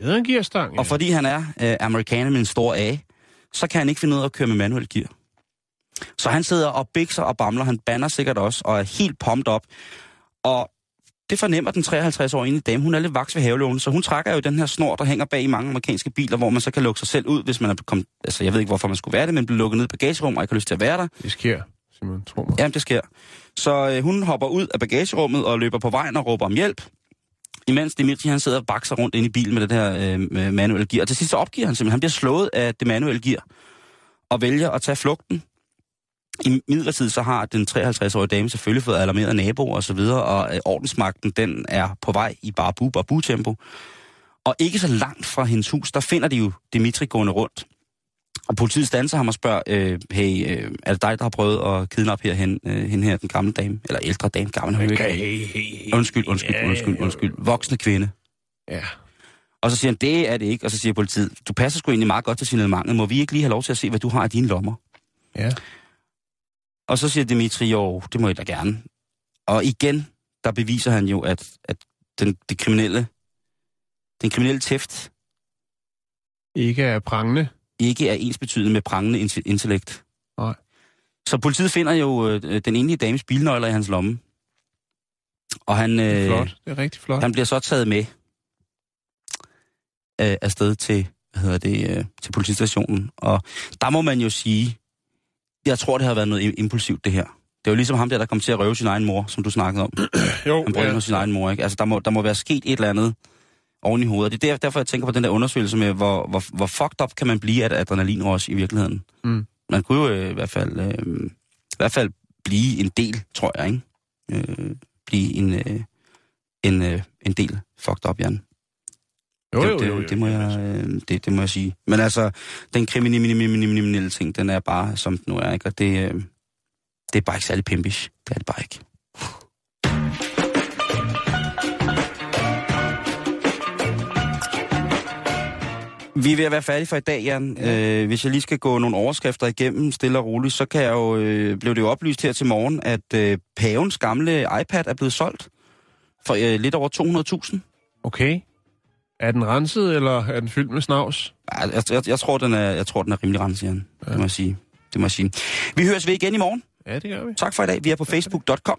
Hedder en gearstang, ja. Og fordi han er øh, amerikaner med en stor A, så kan han ikke finde ud af at køre med manuel gear. Så han sidder og bikser og bamler, han banner sikkert også, og er helt pumped op. Og det fornemmer den 53-årige dame. Hun er lidt vaks ved havelågen, så hun trækker jo den her snor, der hænger bag i mange amerikanske biler, hvor man så kan lukke sig selv ud, hvis man er kommet... Altså, jeg ved ikke, hvorfor man skulle være det, men bliver lukket ned i bagagerummet og ikke har lyst til at være der. Det sker, Simon, tro mig. Jamen, det sker. Så øh, hun hopper ud af bagagerummet og løber på vejen og råber om hjælp. Imens Dimitri han sidder og bakser rundt inde i bilen med det her øh, manuelle gear. Og til sidst så opgiver han simpelthen. Han bliver slået af det manuelle gear og vælger at tage flugten. I midlertid så har den 53-årige dame selvfølgelig fået alarmeret naboer og så videre, og øh, ordensmagten den er på vej i bare bu og bu tempo. Og ikke så langt fra hendes hus, der finder de jo Dimitri gående rundt. Og politiet standser ham og spørger, øh, hey, øh, er det dig, der har prøvet at kidnappe herhen, øh, hende her, den gamle dame? Eller ældre dame, gammel Okay, ikke. hey, hey, hey. Undskyld, undskyld, Ja, undskyld, undskyld. Voksne kvinde. Ja. Og så siger han, det er det ikke. Og så siger politiet, du passer sgu egentlig meget godt til signalementet. Må vi ikke lige have lov til at se, hvad du har i dine lommer? Ja. Og så siger Dimitri, jo, det må jeg da gerne. Og igen, der beviser han jo, at, at den, det kriminelle, den kriminelle tæft Ikke er prangende. Ikke er ensbetydende med prangende int- intellekt. Nej. Så politiet finder jo øh, den enlige dames bilnøgler i hans lomme. Og han, Det er øh, flot. Det er rigtig flot. han bliver så taget med øh, afsted til, hvad hedder det, øh, til politistationen. Og der må man jo sige, jeg tror, det har været noget im- impulsivt, det her. Det er jo ligesom ham der, der kom til at røve sin egen mor, som du snakkede om. jo, Han brød ja. sin egen mor, ikke? Altså, der må, der må være sket et eller andet oven i hovedet. Det er der- derfor, jeg tænker på den der undersøgelse med, hvor, hvor, hvor fucked up kan man blive af adrenalinrush i virkeligheden. Mm. Man kunne jo øh, i hvert fald, øh, i hvert fald blive en del, tror jeg, ikke? Øh, blive en, øh, en, øh, en del fucked up, Jan. Jo, det, jo, det, jo, jo, det, må jeg, øh, det, det må jeg sige. Men altså, den kriminelle ting, den er bare, som den nu er, ikke? Og det, øh, det er bare ikke særlig pimpish. Det er det bare ikke. Vi er ved at være færdige for i dag, Jan. Ja. Øh, hvis jeg lige skal gå nogle overskrifter igennem stille og roligt, så kan jeg jo, øh, blev det jo oplyst her til morgen, at øh, pavens gamle iPad er blevet solgt for øh, lidt over 200.000. Okay. Er den renset, eller er den fyldt med snavs? Jeg, jeg, jeg, tror, den er, jeg tror, den er rimelig renset, Jan. Ja. Det må jeg sige. Det må jeg sige. Vi høres ved igen i morgen. Ja, det gør vi. Tak for i dag. Vi er på facebook.com,